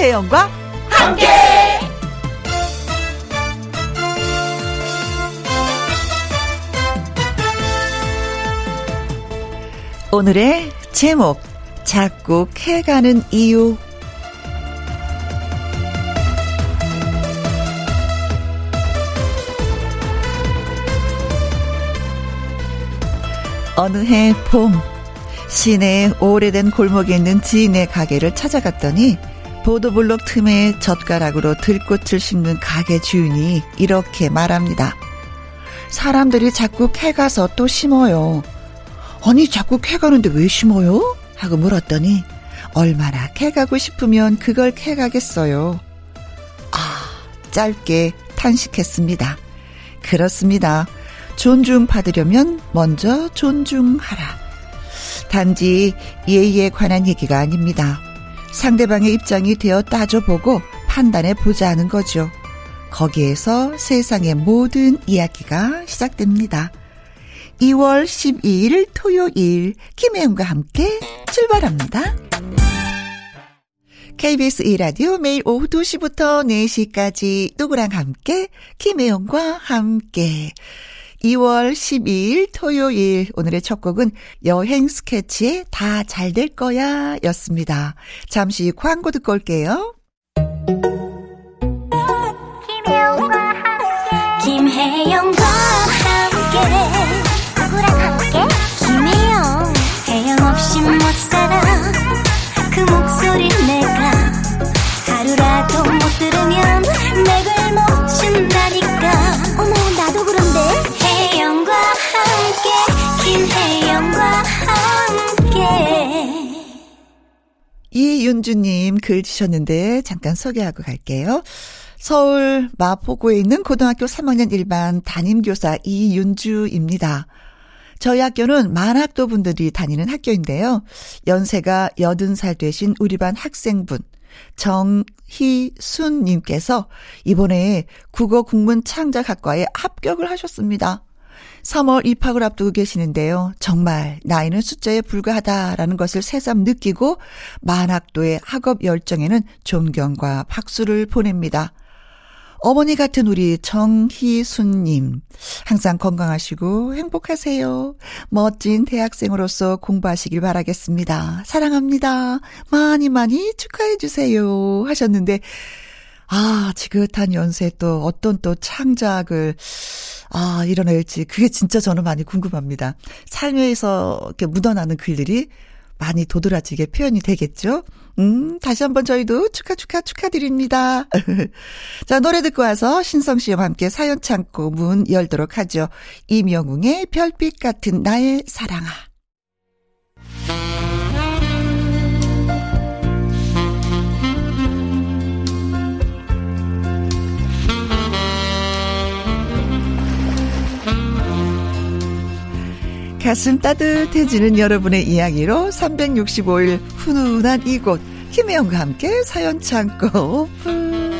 김혜영과 함께. 오늘의 제목 자꾸 캐가는 이유 어느 해 봄, 시내의 오래된 골목에 있는 지인의 가게를 찾아갔더니 보도블록 틈에 젓가락으로 들꽃을 심는 가게 주인이 이렇게 말합니다. 사람들이 자꾸 캐가서 또 심어요. 아니, 자꾸 캐가는데 왜 심어요? 하고 물었더니 얼마나 캐가고 싶으면 그걸 캐가겠어요. 아, 짧게 탄식했습니다. 그렇습니다. 존중받으려면 먼저 존중하라. 단지 예의에 관한 얘기가 아닙니다. 상대방의 입장이 되어 따져보고 판단해 보자는 거죠. 거기에서 세상의 모든 이야기가 시작됩니다. 2월 12일 토요일 김혜영과 함께 출발합니다. KBS 2라디오 매일 오후 2시부터 4시까지 누구랑 함께 김혜영과 함께 2월 12일 토요일 오늘의 첫 곡은 여행 스케치의 다 잘 될 거야 였습니다. 잠시 광고 듣고 올게요. 이윤주님 글 주셨는데 잠깐 소개하고 갈게요. 서울 마포구에 있는 고등학교 3학년 1반 담임교사 이윤주입니다. 저희 학교는 만학도 분들이 다니는 학교인데요. 연세가 80살 되신 우리 반 학생분 정희순님께서 이번에 국어 국문 창작학과에 합격을 하셨습니다. 3월 입학을 앞두고 계시는데요. 정말 나이는 숫자에 불과하다라는 것을 새삼 느끼고 만학도의 학업 열정에는 존경과 박수를 보냅니다. 어머니 같은 우리 정희순님, 항상 건강하시고 행복하세요. 멋진 대학생으로서 공부하시길 바라겠습니다. 사랑합니다. 많이 많이 축하해주세요. 하셨는데, 아, 지긋한 연세 또 어떤 또 창작을, 아, 이뤄낼지, 그게 진짜 저는 많이 궁금합니다. 삶에서 이렇게 묻어나는 글들이 많이 도드라지게 표현이 되겠죠? 음, 다시 한번 저희도 축하, 축하, 축하드립니다. 자, 노래 듣고 와서 신성 씨와 함께 사연 창고 문 열도록 하죠. 이명웅의 별빛 같은 나의 사랑아. 가슴 따뜻해지는 여러분의 이야기로 365일 훈훈한 이곳 김혜영과 함께 사연 창고 오픈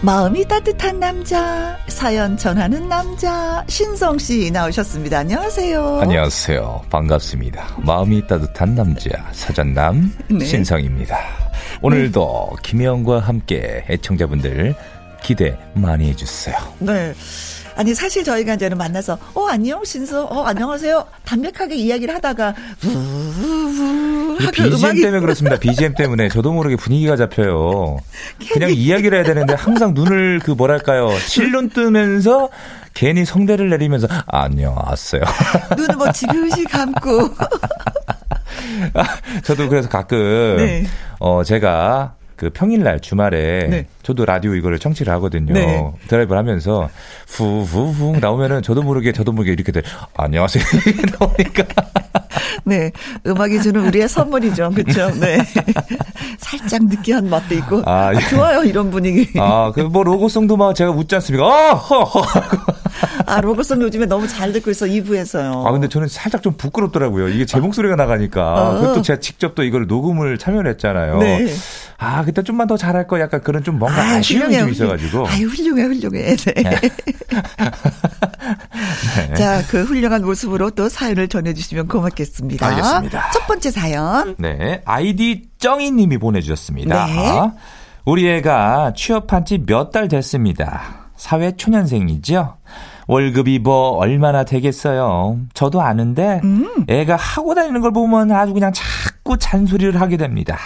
마음이 따뜻한 남자 사연 전하는 남자 신성 씨 나오셨습니다. 안녕하세요. 안녕하세요. 반갑습니다. 마음이 따뜻한 남자 사전남 네. 신성입니다. 오늘도 네. 김혜영과 함께 애청자분들 기대 많이 해주세요. 네. 아니 사실 저희가 이제는 만나서 어 안녕 신서 어 안녕하세요 담백하게 이야기를 하다가 BGM 음악이... 때문에 그렇습니다. BGM 때문에 저도 모르게 분위기가 잡혀요. 그냥 이야기를 해야 되는데 항상 눈을 그 뭐랄까요 실눈 뜨면서 괜히 성대를 내리면서 아, 안녕하세요. 눈을 뭐 지그시 감고. 저도 그래서 가끔 네. 어 제가 그 평일날 주말에 네. 저도 라디오 이거를 청취를 하거든요. 네. 드라이브를 하면서 후후후 나오면은 저도 모르게 저도 모르게 이렇게 돼. 안녕하세요. 나오니까. 네. 음악이 주는 우리의 선물이죠. 그렇죠? 네. 살짝 느끼한 맛도 있고. 아, 예. 아, 좋아요. 이런 분위기. 아, 그 뭐 로고송도 막 제가 웃지 않습니까? 아, 허, 허. 아, 로고송 요즘에 너무 잘 듣고 있어, 2부에서요. 아, 근데 저는 살짝 좀 부끄럽더라고요. 이게 제 목소리가 나가니까. 어. 그것도 제가 직접 또 이걸 녹음을 참여를 했잖아요. 네. 아, 그때 좀만 더 잘할 거 약간 그런 좀 뭔가 아, 아쉬움이 좀 있어가지고. 아유, 훌륭해, 훌륭해. 네. 네. 자, 그 훌륭한 모습으로 또 사연을 전해주시면 고맙겠습니다. 알겠습니다. 첫 번째 사연. 네. 아이디 쩡이님이 보내주셨습니다. 네. 우리 애가 취업한 지 몇 달 됐습니다. 사회 초년생이죠. 월급이 뭐 얼마나 되겠어요. 저도 아는데 음. 애가 하고 다니는 걸 보면 아주 그냥 자꾸 잔소리를 하게 됩니다.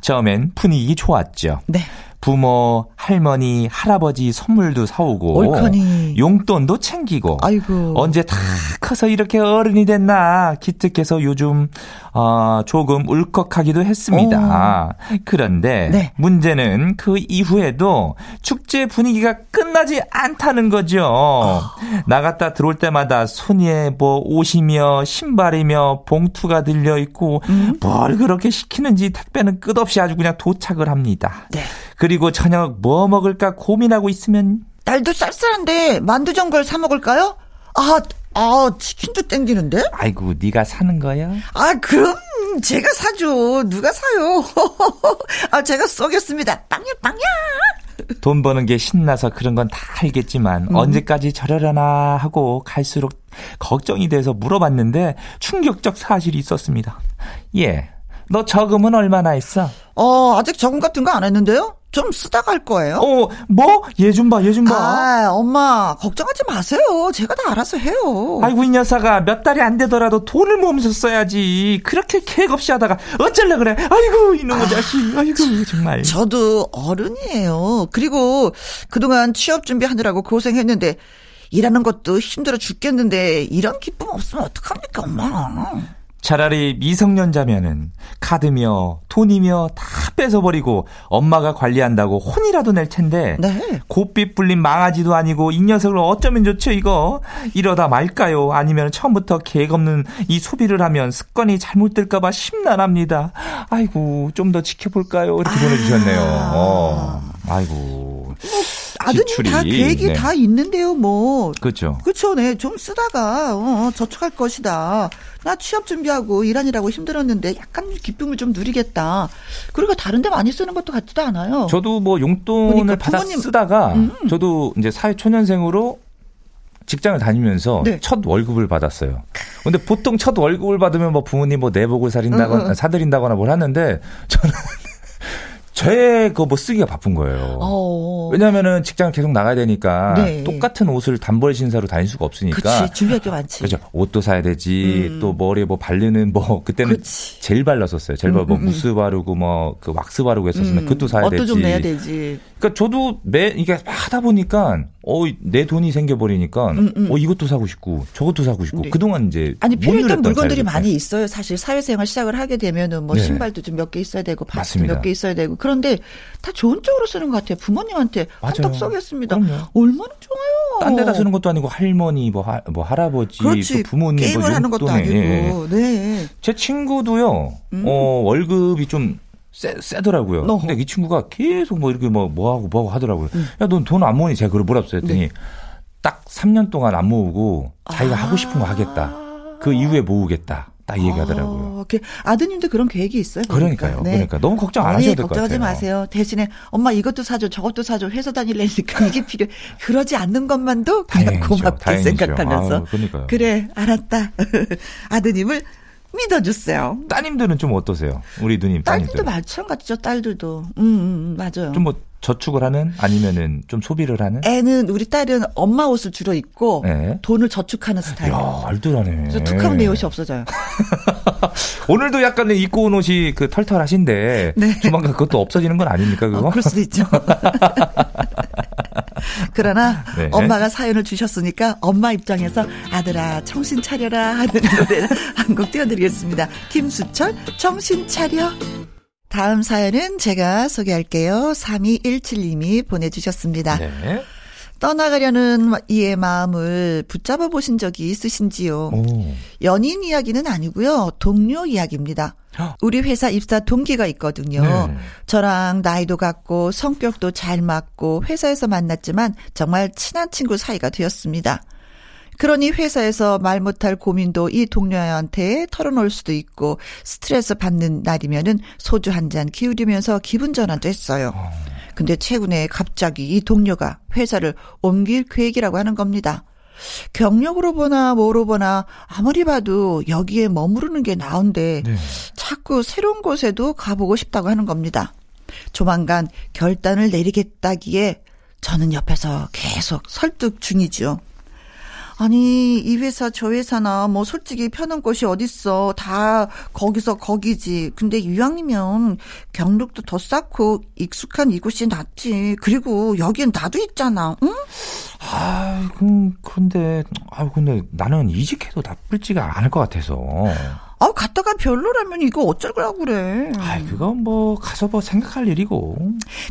처음엔 분위기 좋았죠. 네. 부모, 할머니, 할아버지 선물도 사오고 옳거니. 용돈도 챙기고 아이고. 언제 다 커서 이렇게 어른이 됐나 기특해서 요즘 어, 조금 울컥하기도 했습니다. 오. 그런데 네. 문제는 그 이후에도 축제 분위기가 끝나지 않다는 거죠. 어. 나갔다 들어올 때마다 손에 뭐 옷이며 신발이며 봉투가 들려 있고 음. 뭘 그렇게 시키는지 택배는 끝없이 아주 그냥 도착을 합니다. 네. 그리고 저녁 뭐 먹을까 고민하고 있으면 날도 쌀쌀한데 만두 전골 사 먹을까요? 아, 아, 치킨도 땡기는데? 아이고, 네가 사는 거야? 아, 그럼 제가 사죠. 누가 사요? 아, 제가 쏘겠습니다. 빵야, 빵야! 돈 버는 게 신나서 그런 건 다 알겠지만 음. 언제까지 저러려나 하고 갈수록 걱정이 돼서 물어봤는데 충격적 사실이 있었습니다. 예. 너 저금은 얼마나 했어? 어, 아직 저금 같은 거 안 했는데요? 좀 쓰다 갈 거예요. 어, 뭐? 얘 좀 봐, 얘 좀 봐. 아, 엄마, 걱정하지 마세요. 제가 다 알아서 해요. 아이고, 이 녀석아, 몇 달이 안 되더라도 돈을 모으면서 써야지. 그렇게 계획 없이 하다가 어쩔래 그래. 아이고, 이놈의 아, 자식. 아이고, 정말. 저도 어른이에요. 그리고 그동안 취업 준비하느라고 고생했는데, 일하는 것도 힘들어 죽겠는데, 이런 기쁨 없으면 어떡합니까, 엄마. 차라리 미성년자면은 카드며 돈이며 다 뺏어버리고 엄마가 관리한다고 혼이라도 낼 텐데 네. 곱빛 불린 망아지도 아니고 이 녀석을 어쩌면 좋죠 이거 이러다 말까요 아니면 처음부터 계획 없는 이 소비를 하면 습관이 잘못될까봐 심란합니다 아이고 좀 더 지켜볼까요 이렇게 아. 보내주셨네요 어. 아이고 아드님 다 계획이 네. 다 있는데요, 뭐. 그렇죠. 그렇죠, 네. 좀 쓰다가 어, 어, 저축할 것이다. 나 취업 준비하고 일하느라고 힘들었는데 약간 기쁨을 좀 누리겠다. 그리고 다른 데 많이 쓰는 것도 같지도 않아요. 저도 뭐 용돈을 받아 부모님... 쓰다가 음. 저도 이제 사회 초년생으로 직장을 다니면서 네. 첫 월급을 받았어요. 근데 보통 첫 월급을 받으면 뭐 부모님 뭐 내복을 사린다거나. 사드린다거나 뭘 하는데 저는 제그뭐 쓰기가 바쁜 거예요. 어. 왜냐하면은 직장을 계속 나가야 되니까 네. 똑같은 옷을 단벌 신사로 다닐 수가 없으니까. 그치, 준비할 게 많지. 그죠. 옷도 사야 되지. 음. 또 머리에 뭐 바르는 뭐 그때는 그치. 젤 발랐었어요. 젤 음, 뭐 음, 음, 무스 바르고 뭐 그 왁스 바르고 했었으면 음. 그것도 사야 되지. 옷도 좀 내야 되지. 그러니까 저도 매 이게 하다 보니까 어내 돈이 생겨버리니까 음, 음. 어 이것도 사고 싶고 저것도 사고 싶고 네. 그동안 이제 아니 필요했던 물건들이 많이 있어요. 사실 사회생활 시작을 하게 되면은 뭐 네. 신발도 좀 몇 개 있어야 되고 바지도 몇 개 있어야 되고 그런데 다 좋은 쪽으로 쓰는 것 같아요. 부모님한테 한턱 쏘겠습니다. 얼마나 좋아요. 딴 데다 쓰는 것도 아니고 할머니 뭐, 하, 뭐 할아버지 그렇지. 또 부모님 게임을 뭐 하는 것도 아니고 네. 제 친구도요. 음. 어 월급이 좀 세, 세더라고요. 어 근데 이 친구가 계속 뭐 이렇게 뭐, 뭐 하고 뭐 하고 하더라고요. 음. 야, 넌 돈 안 모으니? 제가 그걸 물었어요. 했더니 네. 딱 3년 동안 안 모으고 자기가 아. 하고 싶은 거 하겠다. 그 이후에 모으겠다. 딱 얘기하더라고요. 아, 아드님도 그런 계획이 있어요? 그러니까. 그러니까 요. 네. 그러니까 너무 걱정 안 하셔도 될 것 같아요. 걱정하지 마세요. 대신에 엄마 이것도 사줘, 저것도 사줘, 회사 다닐래니까 이게 필요. 그러지 않는 것만도 그냥 다행이죠. 고맙게 다행이죠. 생각하면서. 아, 그래, 알았다. 아드님을 믿어주세요. 따님들은 좀 어떠세요? 우리 누님 딸들도 마찬가지죠. 딸들도. 음, 음, 음 맞아요. 좀 뭐 저축을 하는 아니면은 좀 소비를 하는? 애는 우리 딸은 엄마 옷을 주로 입고 네. 돈을 저축하는 스타일. 야, 알더라네. 툭하면 내 옷이 없어져요. 오늘도 약간 입고 온 옷이 그 털털하신데 네. 조만간 그것도 없어지는 건 아닙니까 그거? 어, 그럴 수도 있죠. 그러나 네. 엄마가 사연을 주셨으니까 엄마 입장에서 아들아 정신 차려라 하는 노래를 한 곡 띄워드리겠습니다. 김수철 정신 차려. 다음 사연은 제가 소개할게요. 3217님이 보내주셨습니다. 네. 떠나가려는 이의 마음을 붙잡아 보신 적이 있으신지요? 오. 연인 이야기는 아니고요. 동료 이야기입니다. 우리 회사 입사 동기가 있거든요. 네. 저랑 나이도 같고 성격도 잘 맞고 회사에서 만났지만 정말 친한 친구 사이가 되었습니다. 그러니 회사에서 말 못할 고민도 이 동료한테 털어놓을 수도 있고 스트레스 받는 날이면은 소주 한 잔 기울이면서 기분 전환도 했어요. 근데 최근에 갑자기 이 동료가 회사를 옮길 계획이라고 하는 겁니다. 경력으로 보나 뭐로 보나 아무리 봐도 여기에 머무르는 게 나은데 네. 자꾸 새로운 곳에도 가보고 싶다고 하는 겁니다. 조만간 결단을 내리겠다기에 저는 옆에서 계속 설득 중이죠. 아니 이 회사 저 회사나 뭐 솔직히 편한 곳이 어딨어 다 거기서 거기지 근데 이왕이면 경력도 더 쌓고 익숙한 이곳이 낫지 그리고 여기엔 나도 있잖아 응? 아, 근데, 아, 근데 나는 이직해도 나쁠지가 않을 것 같아서. 아, 갔다가 별로라면 이거 어쩔 거라고 그래. 아, 그건 뭐 가서 뭐 생각할 일이고.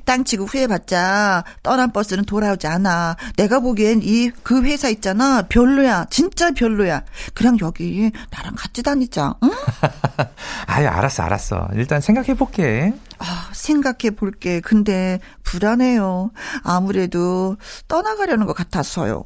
땅 치고 후회받자. 떠난 버스는 돌아오지 않아. 내가 보기엔 이 그 회사 있잖아. 별로야. 진짜 별로야. 그냥 여기 나랑 같이 다니자. 응? 아유, 알았어, 알았어. 일단 생각해 볼게. 아, 생각해 볼게. 근데 불안해요. 아무래도 떠나가려는 것 같아서요.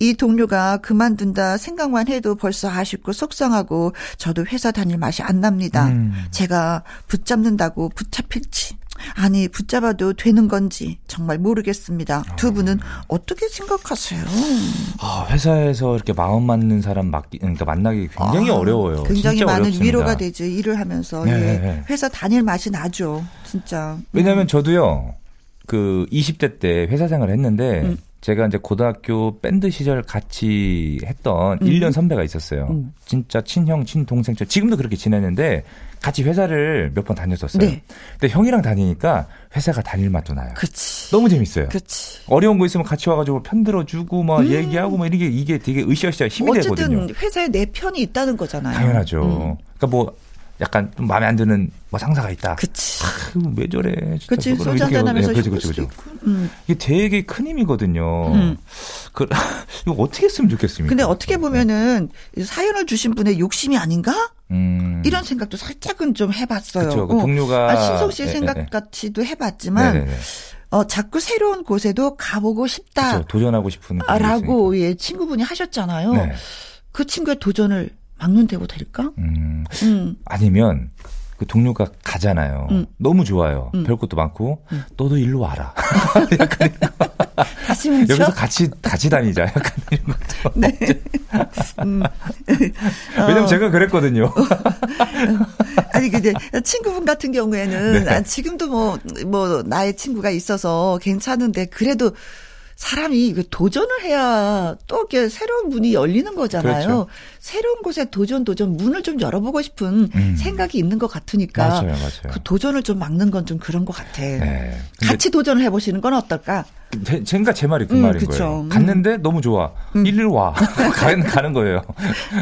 이 동료가 그만둔다 생각만 해도 벌써 아쉽고 속상하고 저도 회사 다닐 맛이 안 납니다. 음. 제가 붙잡는다고 붙잡힐지 아니 붙잡아도 되는 건지 정말 모르겠습니다. 두 아. 분은 어떻게 생각하세요? 아, 회사에서 이렇게 마음 맞는 사람 맞기 그러니까 만나기 굉장히 아, 어려워요. 굉장히 많은 어렵습니다. 위로가 되죠. 일을 하면서 네. 예. 회사 다닐 맛이 나죠. 진짜. 왜냐하면 음. 저도요. 그 20대 때 회사 생활을 했는데 음. 제가 이제 고등학교 밴드 시절 같이 했던 음. 1년 선배가 있었어요. 음. 진짜 친형, 친동생, 지금도 그렇게 지냈는데 같이 회사를 몇 번 다녔었어요. 네. 근데 형이랑 다니니까 회사가 다닐 맛도 나요. 그치. 너무 재밌어요. 그치. 어려운 거 있으면 같이 와가지고 편들어주고 막 음. 얘기하고 막 이게 이게 되게 으쌰으쌰 힘이 어쨌든 되거든요. 어쨌든 회사에 내 편이 있다는 거잖아요. 당연하죠. 음. 그러니까 뭐 약간 좀 마음에 안 드는 뭐 상사가 있다. 그치. 아, 왜 저래. 그치. 소주 한잔 하면서 네, 그치, 그치, 그치. 음. 이게 되게 큰 힘이거든요. 음. 그, 이거 어떻게 했으면 좋겠습니까? 근데 어떻게 보면은 사연을 주신 분의 욕심이 아닌가? 음. 이런 생각도 살짝은 좀 해봤어요. 그쵸, 그 동료가. 아, 신성 씨 네, 생각 네, 같이도 해봤지만. 네네네. 어, 자꾸 새로운 곳에도 가보고 싶다. 그쵸, 도전하고 싶은. 라고, 예, 친구분이 하셨잖아요. 네. 그 친구의 도전을 막론대고 될까? 음. 음. 아니면 그 동료가 가잖아요. 음. 너무 좋아요. 음. 별 것도 많고 음. 너도 일로 와라. 약간 다시 뭉쳐? 여기서 같이 같이 다니자. 약간 이런 것도. 네. 음. 왜냐면 어. 제가 그랬거든요. 아니 근데 친구분 같은 경우에는 네. 아, 지금도 뭐뭐 뭐 나의 친구가 있어서 괜찮은데 그래도 사람이 도전을 해야 또 이렇게 새로운 문이 열리는 거잖아요. 그렇죠. 새로운 곳에 도전 도전 문을 좀 열어보고 싶은 음. 생각이 있는 것 같으니까 맞아요, 맞아요. 그 도전을 좀 막는 건 좀 그런 것 같아. 네. 같이 도전을 해보시는 건 어떨까? 제, 제가 제 말이 그 음, 말인 그쵸. 거예요. 갔는데 음. 너무 좋아. 음. 일로 와. 가는, 가는 거예요.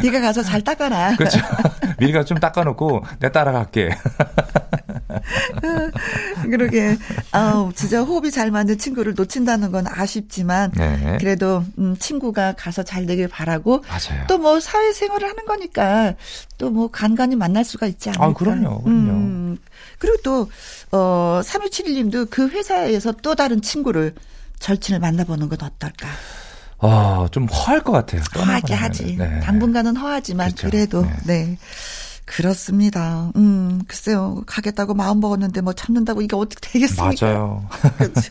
네가 가서 잘 닦아놔. 그렇죠. 미리 가서 좀 닦아놓고 내가 따라갈게. 그러게. 아우, 진짜 호흡이 잘 맞는 친구를 놓친다는 건 아쉽지만 네. 그래도 음, 친구가 가서 잘 되길 바라고 또 뭐 사회생활을 하는 거니까 또 뭐 간간히 만날 수가 있지 않을까. 아, 그럼요. 그럼요. 음, 그리고 또 어, 3271님도 그 회사에서 또 다른 친구를 절친을 만나보는 건 어떨까? 아, 좀 허할 것 같아요. 허하게 하지. 네. 당분간은 허하지만 그렇죠. 그래도 네. 네. 그렇습니다. 음, 글쎄요. 가겠다고 마음 먹었는데 뭐 참는다고 이게 어떻게 되겠습니까? 맞아요. 그렇죠.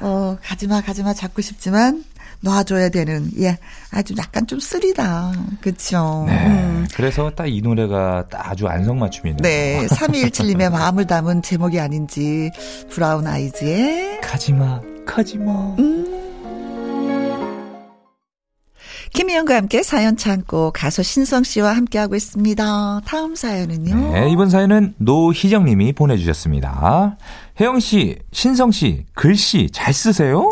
어, 가지마, 가지마 잡고 싶지만 놔줘야 되는, 예. 아주 약간 좀 쓰리다. 그쵸. 네. 음. 그래서 딱 이 노래가 딱 아주 안성맞춤이네요. 네. 3217님의 마음을 담은 제목이 아닌지, 브라운 아이즈의 가지마, 가지마. 음. 김희영과 함께 사연 참고 가수 신성 씨와 함께하고 있습니다. 다음 사연은요. 네, 이번 사연은 노희정 님이 보내주셨습니다. 혜영 씨, 신성 씨, 글씨 잘 쓰세요?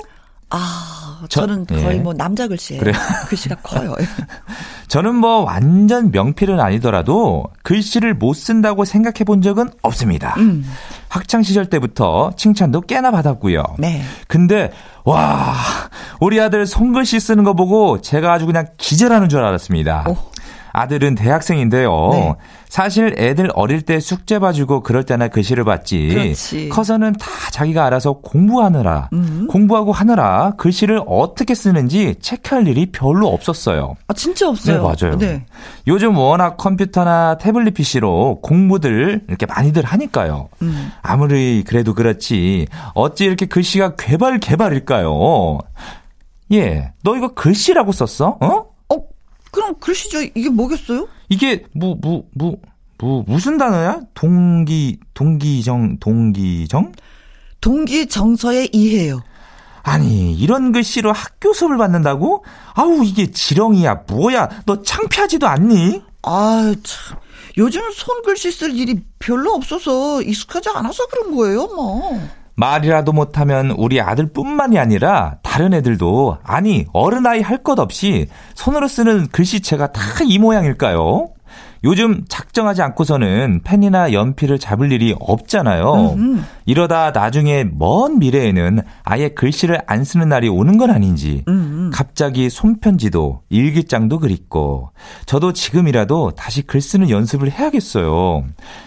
아, 저는 저, 거의 예. 뭐 남자 글씨예요. 그래 글씨가 커요. 저는 뭐 완전 명필은 아니더라도 글씨를 못 쓴다고 생각해 본 적은 없습니다. 음. 학창 시절 때부터 칭찬도 꽤나 받았고요. 네. 근데 와, 우리 아들 손글씨 쓰는 거 보고 제가 아주 그냥 기절하는 줄 알았습니다. 오. 아들은 대학생인데요. 네. 사실 애들 어릴 때 숙제 봐주고 그럴 때나 글씨를 봤지. 그렇지. 커서는 다 자기가 알아서 공부하느라, 음. 공부하고 하느라 글씨를 어떻게 쓰는지 체크할 일이 별로 없었어요. 아, 진짜 없어요. 네, 맞아요. 네. 요즘 워낙 컴퓨터나 태블릿 PC로 공부들 이렇게 많이들 하니까요. 음. 아무리 그래도 그렇지. 어찌 이렇게 글씨가 개발 개발일까요? 예, 너 이거 글씨라고 썼어? 어? 어, 그럼 글씨죠. 이게 뭐겠어요? 이게 뭐, 뭐, 뭐, 뭐, 무슨 단어야? 동기, 동기정, 동기정? 동기정서에 이해요. 아니, 이런 글씨로 학교 수업을 받는다고? 아우, 이게 지렁이야, 뭐야? 너 창피하지도 않니? 아, 참. 요즘 손글씨 쓸 일이 별로 없어서 익숙하지 않아서 그런 거예요, 뭐. 말이라도 못하면 우리 아들뿐만이 아니라 다른 애들도 아니 어른아이 할 것 없이 손으로 쓰는 글씨체가 다 이 모양일까요? 요즘 작정하지 않고서는 펜이나 연필을 잡을 일이 없잖아요. 음흠. 이러다 나중에 먼 미래에는 아예 글씨를 안 쓰는 날이 오는 건 아닌지 음흠. 갑자기 손편지도 일기장도 그립고 저도 지금이라도 다시 글 쓰는 연습을 해야겠어요.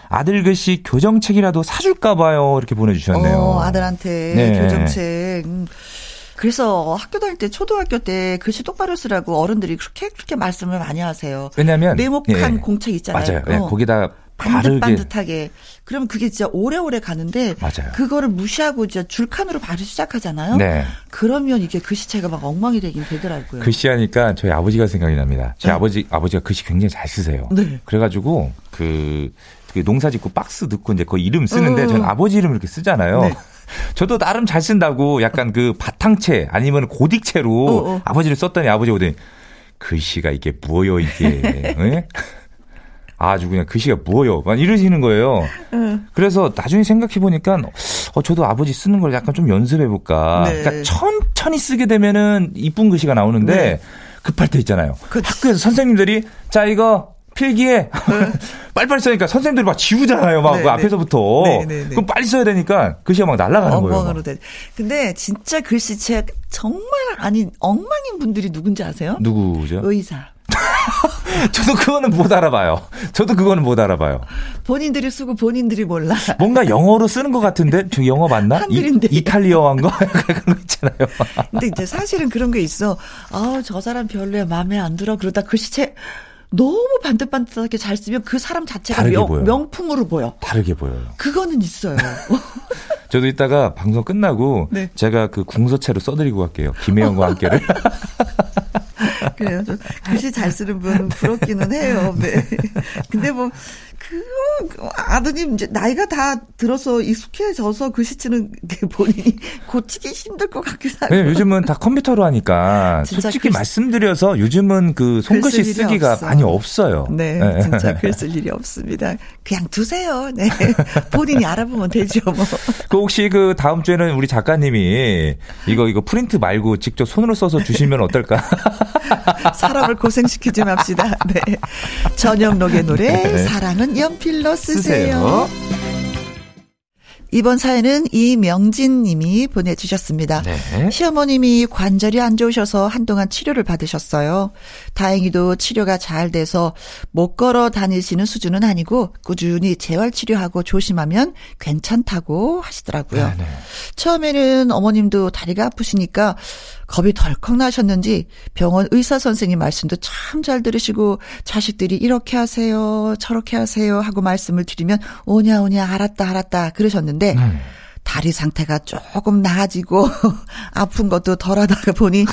아들 글씨 교정책이라도 사줄까 봐요. 이렇게 보내주셨네요. 어, 아들한테 네. 교정책. 음. 그래서 학교 다닐 때 초등학교 때 글씨 똑바로 쓰라고 어른들이 그렇게 그렇게 말씀을 많이 하세요. 왜냐하면 네모칸 예, 공책 있잖아요. 맞아요. 예, 거기다 반듯 반듯하게. 그러면 그게 진짜 오래오래 가는데 맞아요. 그거를 무시하고 이제 줄칸으로 바로 시작하잖아요. 네. 그러면 이게 글씨체가 막 엉망이 되긴 되더라고요. 글씨 하니까 저희 아버지가 생각이 납니다. 저희 네. 아버지 아버지가 글씨 굉장히 잘 쓰세요. 네. 그래가지고 그, 그 농사 짓고 박스 넣고 이제 그 이름 쓰는데 어. 저는 아버지 이름 이렇게 쓰잖아요. 네. 저도 나름 잘 쓴다고 약간 그 바탕체 아니면 고딕체로 어, 어. 아버지를 썼더니 아버지가 오더니 글씨가 이게 뭐요 이게 네? 아주 그냥 글씨가 뭐요 막 이러시는 거예요. 응. 그래서 나중에 생각해 보니까 어 저도 아버지 쓰는 걸 약간 좀 연습해 볼까. 네. 그러니까 천천히 쓰게 되면은 이쁜 글씨가 나오는데 네. 급할 때 있잖아요. 그치. 학교에서 선생님들이 자 이거 필기에 빨리빨리 써니까 선생님들이 막 지우잖아요. 막그 네, 네. 앞에서부터. 네네네. 네, 그럼 빨리 써야 되니까 글씨가 막 날아가는 거예요. 돼. 근데 진짜 글씨책 정말 아닌 엉망인 분들이 누군지 아세요? 누구죠? 의사. 저도 그거는 못 알아봐요. 저도 그거는 못 알아봐요. 본인들이 쓰고 본인들이 몰라. 뭔가 영어로 쓰는 것 같은데 저 영어 맞나? 한글인데. 이, 이탈리어한 거 그런 거 있잖아요. 근데 이제 사실은 그런 게 있어. 아저 사람 별로야 마음에 안 들어 그러다 글씨책 너무 반듯반듯하게 잘 쓰면 그 사람 자체가 명, 명품으로 보여. 다르게 보여요. 그거는 있어요. 저도 이따가 방송 끝나고 네. 제가 그 궁서체로 써드리고 갈게요. 김혜영과 함께를. 그래요. 글씨 잘 쓰는 분 부럽기는 해요. 네. 근데 뭐, 그, 아드님 이제 나이가 다 들어서 익숙해져서 글씨 치는 게 본인이 고치기 힘들 것 같기도 하고. 네, 요즘은 다 컴퓨터로 하니까 솔직히 글씨, 말씀드려서 요즘은 그 손글씨 쓰기가 없어. 많이 없어요. 네, 네. 진짜 글 쓸 일이 없습니다. 그냥 두세요. 네. 본인이 알아보면 되죠, 뭐. 그 혹시 그 다음 주에는 우리 작가님이 이거 이거 프린트 말고 직접 손으로 써서 주시면 어떨까? 사람을 고생시키지 맙시다. 네. 전영록의 노래 네. 사랑은 연필로 쓰세요. 쓰세요. 이번 사연은 이명진 님이 보내주셨습니다. 네. 시어머님이 관절이 안 좋으셔서 한동안 치료를 받으셨어요. 다행히도 치료가 잘 돼서 못 걸어 다니시는 수준은 아니고 꾸준히 재활치료하고 조심하면 괜찮다고 하시더라고요. 네, 네. 처음에는 어머님도 다리가 아프시니까 겁이 덜컥 나셨는지 병원 의사 선생님 말씀도 참 잘 들으시고 자식들이 이렇게 하세요, 저렇게 하세요 하고 말씀을 드리면 오냐 오냐 알았다 알았다 그러셨는데 네. 다리 상태가 조금 나아지고 아픈 것도 덜하다가 보니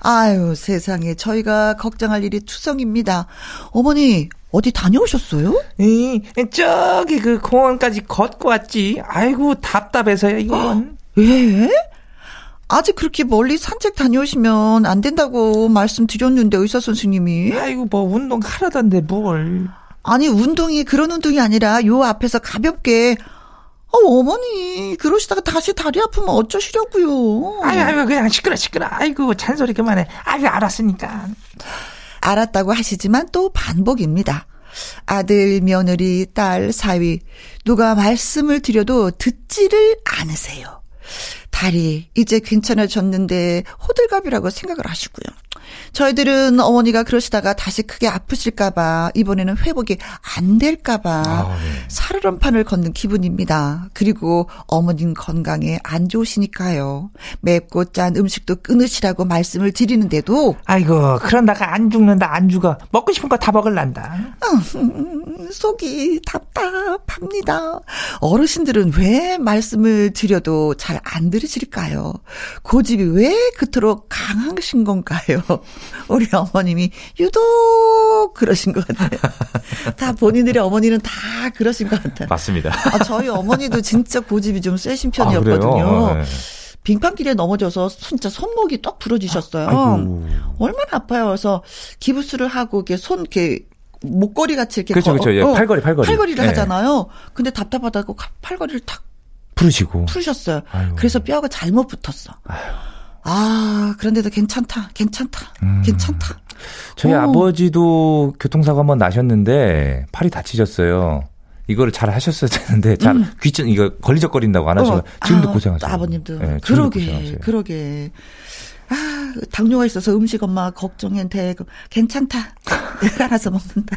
아유 세상에 저희가 걱정할 일이 투성입니다. 어머니 어디 다녀오셨어요? 이 저기 그 공원까지 걷고 왔지. 아이고 답답해서요 이건. 왜? 아직 그렇게 멀리 산책 다녀오시면 안 된다고 말씀드렸는데 의사 선생님이. 아이고 뭐 운동 하라던데 뭘. 아니 운동이 그런 운동이 아니라 요 앞에서 가볍게 어, 어머니, 그러시다가 다시 다리 아프면 어쩌시려고요? 아유, 아유, 그냥 시끄러, 시끄러. 아이고, 잔소리 그만해. 아유, 알았으니까. 알았다고 하시지만 또 반복입니다. 아들, 며느리, 딸, 사위, 누가 말씀을 드려도 듣지를 않으세요. 다리 이제 괜찮아졌는데 호들갑이라고 생각을 하시고요. 저희들은 어머니가 그러시다가 다시 크게 아프실까봐 이번에는 회복이 안 될까봐 아, 네. 살얼음판을 걷는 기분입니다. 그리고 어머님 건강에 안 좋으시니까요. 맵고 짠 음식도 끊으시라고 말씀을 드리는데도 아이고 그런다가 안 죽는다 안 죽어 먹고 싶은 거 다 먹을란다. 음, 속이 답답합니다. 어르신들은 왜 말씀을 드려도 잘 안 들으실까요? 고집이 왜 그토록 강하신 건가요? 우리 어머님이 유독 그러신 것 같아요. 다 본인들의 어머니는 다 그러신 것 같아요. 맞습니다. 아, 저희 어머니도 진짜 고집이 좀 세신 편이었거든요. 아, 네. 빙판길에 넘어져서 진짜 손목이 떡 부러지셨어요. 아이고. 얼마나 아파요. 그래서 기부스를 하고 이렇게 손 이렇게 목걸이 같이 이렇게 그렇죠, 그렇죠. 예, 어, 팔걸이, 팔걸이. 팔걸이를 네. 하잖아요. 근데 답답하다고 팔걸이를 탁 풀으시고 풀으셨어요. 아유. 그래서 뼈가 잘못 붙었어. 아유. 아, 그런데도 괜찮다, 괜찮다, 음. 괜찮다. 저희 오. 아버지도 교통사고 한 번 나셨는데 팔이 다치셨어요. 이거를 잘 하셨어야 되는데 잘 음. 귀찮 이거 걸리적거린다고 안 하셔서 어. 지금도 아, 고생하세요. 아버님도 네, 그러게 고생하세요. 그러게. 아 당뇨가 있어서 음식 엄마 걱정인데 괜찮다. 내가 알아서 먹는다.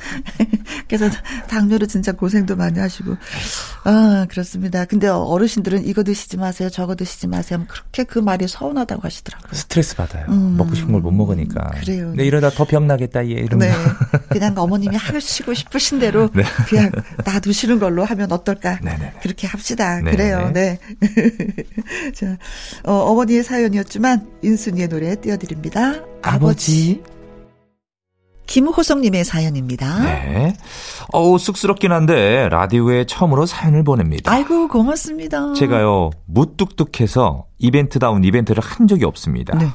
그래서 당뇨로 진짜 고생도 많이 하시고. 아, 그렇습니다. 근데 어르신들은 이거 드시지 마세요. 저거 드시지 마세요. 그렇게 그 말이 서운하다고 하시더라고요. 스트레스 받아요. 음, 먹고 싶은 걸 못 먹으니까. 그래요. 네, 이러다 더 병 나겠다, 얘. 이러면. 네. 그냥 어머님이 하시고 싶으신 대로 네. 그냥 놔두시는 걸로 하면 어떨까. 네네. 네, 네. 그렇게 합시다. 네네. 그래요. 네. 자, 어, 어머니의 사연이었지만 인순이의 노래 띄워드립니다. 아버지. 아버지. 김호성님의 사연입니다. 네. 어우, 쑥스럽긴 한데, 라디오에 처음으로 사연을 보냅니다. 아이고, 고맙습니다. 제가요, 무뚝뚝해서 이벤트다운 이벤트를 한 적이 없습니다. 네.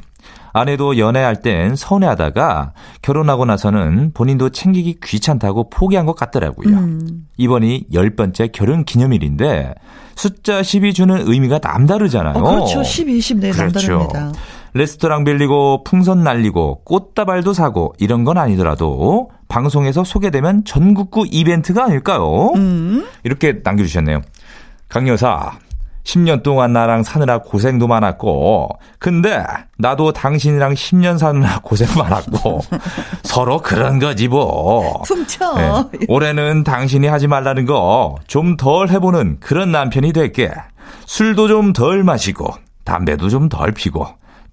아내도 연애할 땐 서운해하다가 결혼하고 나서는 본인도 챙기기 귀찮다고 포기한 것 같더라고요. 음. 이번이 열 번째 결혼 기념일인데 숫자 10이 주는 의미가 남다르잖아요. 어, 그렇죠. 12, 10, 네, 그렇죠. 남다릅니다. 레스토랑 빌리고 풍선 날리고 꽃다발도 사고 이런 건 아니더라도 방송에서 소개되면 전국구 이벤트가 아닐까요? 음. 이렇게 남겨주셨네요. 강 여사, 10년 동안 나랑 사느라 고생도 많았고, 근데 나도 당신이랑 10년 사느라 고생 많았고, 서로 그런 거지 뭐. 훔쳐. 네, 올해는 당신이 하지 말라는 거 좀 덜 해보는 그런 남편이 될게. 술도 좀 덜 마시고, 담배도 좀 덜 피고,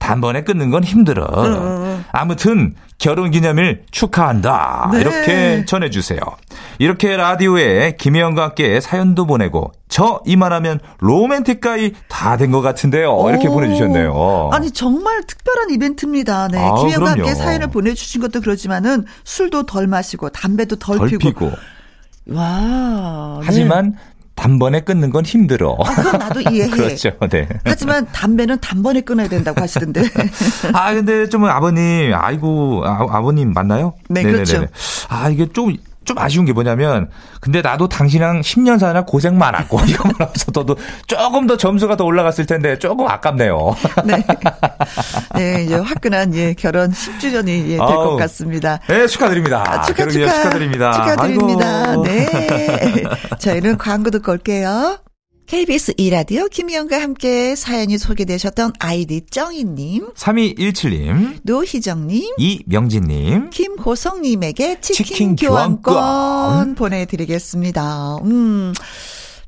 단번에 끊는 건 힘들어. 음. 아무튼 결혼 기념일 축하한다. 네. 이렇게 전해주세요. 이렇게 라디오에 김혜영과 함께 사연도 보내고 저 이만하면 로맨틱 가이 다 된 것 같은데요. 이렇게 오. 보내주셨네요. 아니 정말 특별한 이벤트입니다. 네, 아, 김혜영과 그럼요. 함께 사연을 보내주신 것도 그렇지만은 술도 덜 마시고 담배도 덜, 덜 피고. 피고. 와. 하지만 네. 단번에 끊는 건 힘들어. 아, 그건 나도 이해해. 그렇죠. 네. 하지만 담배는 단번에 끊어야 된다고 하시던데. 아, 근데 좀 아버님, 아이고, 아, 버님 맞나요? 네, 네네네. 그렇죠. 아, 이게 좀 좀 아쉬운 게 뭐냐면 근데 나도 당신이랑 10년 사느라 고생 많았고 이거 말하면서도 조금 더 점수가 더 올라갔을 텐데 조금 아깝네요. 네. 네, 이제 화끈한 예, 결혼 10주년이 예, 될것 같습니다. 네, 축하드립니다. 아, 축하, 축하. 축하드립니다. 축하드립니다. 아이고. 네. 저희는 광고 듣고 올게요. KBS 이라디오 김희영과 함께 사연이 소개되셨던 아이디 정희님, 3217님, 노희정님, 이명진님, 김호성님에게 치킨, 치킨 교환권, 교환권 보내드리겠습니다. 음.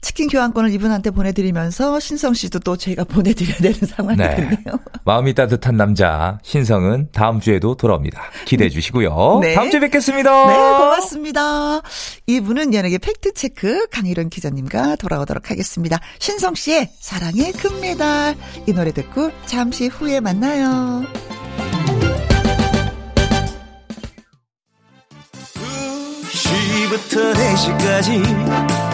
치킨 교환권을 이분한테 보내드리면서 신성 씨도 또 제가 보내드려야 되는 상황이 네. 됐네요. 마음이 따뜻한 남자 신성은 다음 주에도 돌아옵니다. 기대해 주시고요. 네. 다음 주에 뵙겠습니다. 네, 고맙습니다. 이분은 연예계 팩트체크 강희론 기자님과 돌아오도록 하겠습니다. 신성 씨의 사랑의 금메달 이 노래 듣고 잠시 후에 만나요. 2시부터 4시까지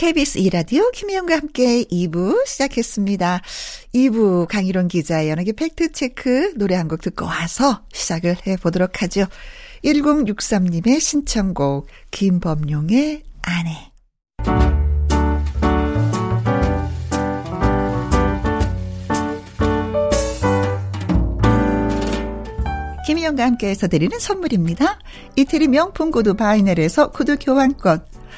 KBS 이라디오 김희영과 함께 2부 시작했습니다. 2부 강희론 기자의 연예계 팩트체크 노래 한 곡 듣고 와서 시작을 해보도록 하죠. 1063님의 신청곡 김범용의 아내 김희영과 함께해서 드리는 선물입니다. 이태리 명품 구두 바이넬에서 구두 교환권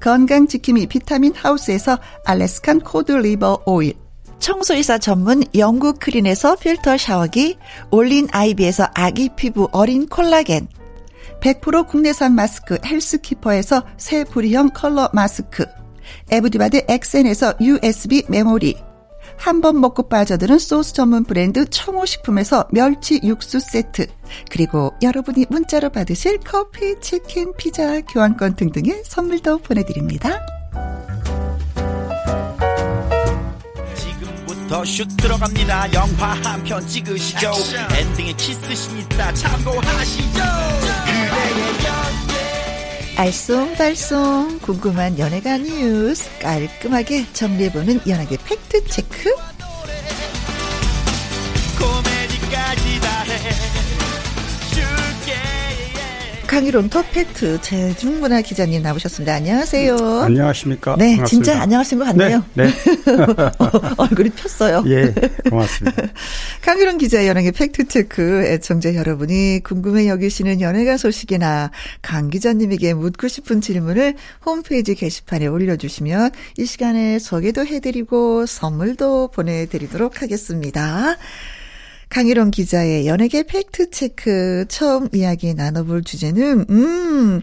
건강지킴이 비타민 하우스에서 Alaskan cod liver oil. 청소이사 전문 영국 크린에서 필터 샤워기, 올린 아이비에서 아기 피부 어린 콜라겐, 100% 국내산 마스크 헬스키퍼에서 새 부리형 컬러 마스크, 에브디바드 엑센에서 USB 메모리, 한 번 먹고 빠져드는 소스 전문 브랜드 청호식품에서 멸치 육수 세트 그리고 여러분이 문자로 받으실 커피, 치킨, 피자, 교환권 등등의 선물도 보내드립니다. 지금부터 슛 들어갑니다. 영화 한 편 찍으시죠. 엔딩에 키스신 있다 참고하시죠. 알쏭달쏭 궁금한 연예가 뉴스 깔끔하게 정리해보는 연예계 팩트체크 강희론 터팩트 재중문화 기자님 나오셨습니다. 안녕하세요. 안녕하십니까. 네, 반갑습니다. 진짜 안녕하신 것 같네요. 네. 네. 얼굴이 폈어요. 예, 고맙습니다. 강희론 기자의 연예계 팩트체크 애청자 여러분이 궁금해 여기시는 연예가 소식이나 강 기자님에게 묻고 싶은 질문을 홈페이지 게시판에 올려주시면 이 시간에 소개도 해드리고 선물도 보내드리도록 하겠습니다. 강희롱 기자의 연예계 팩트체크 처음 이야기 나눠볼 주제는, 음,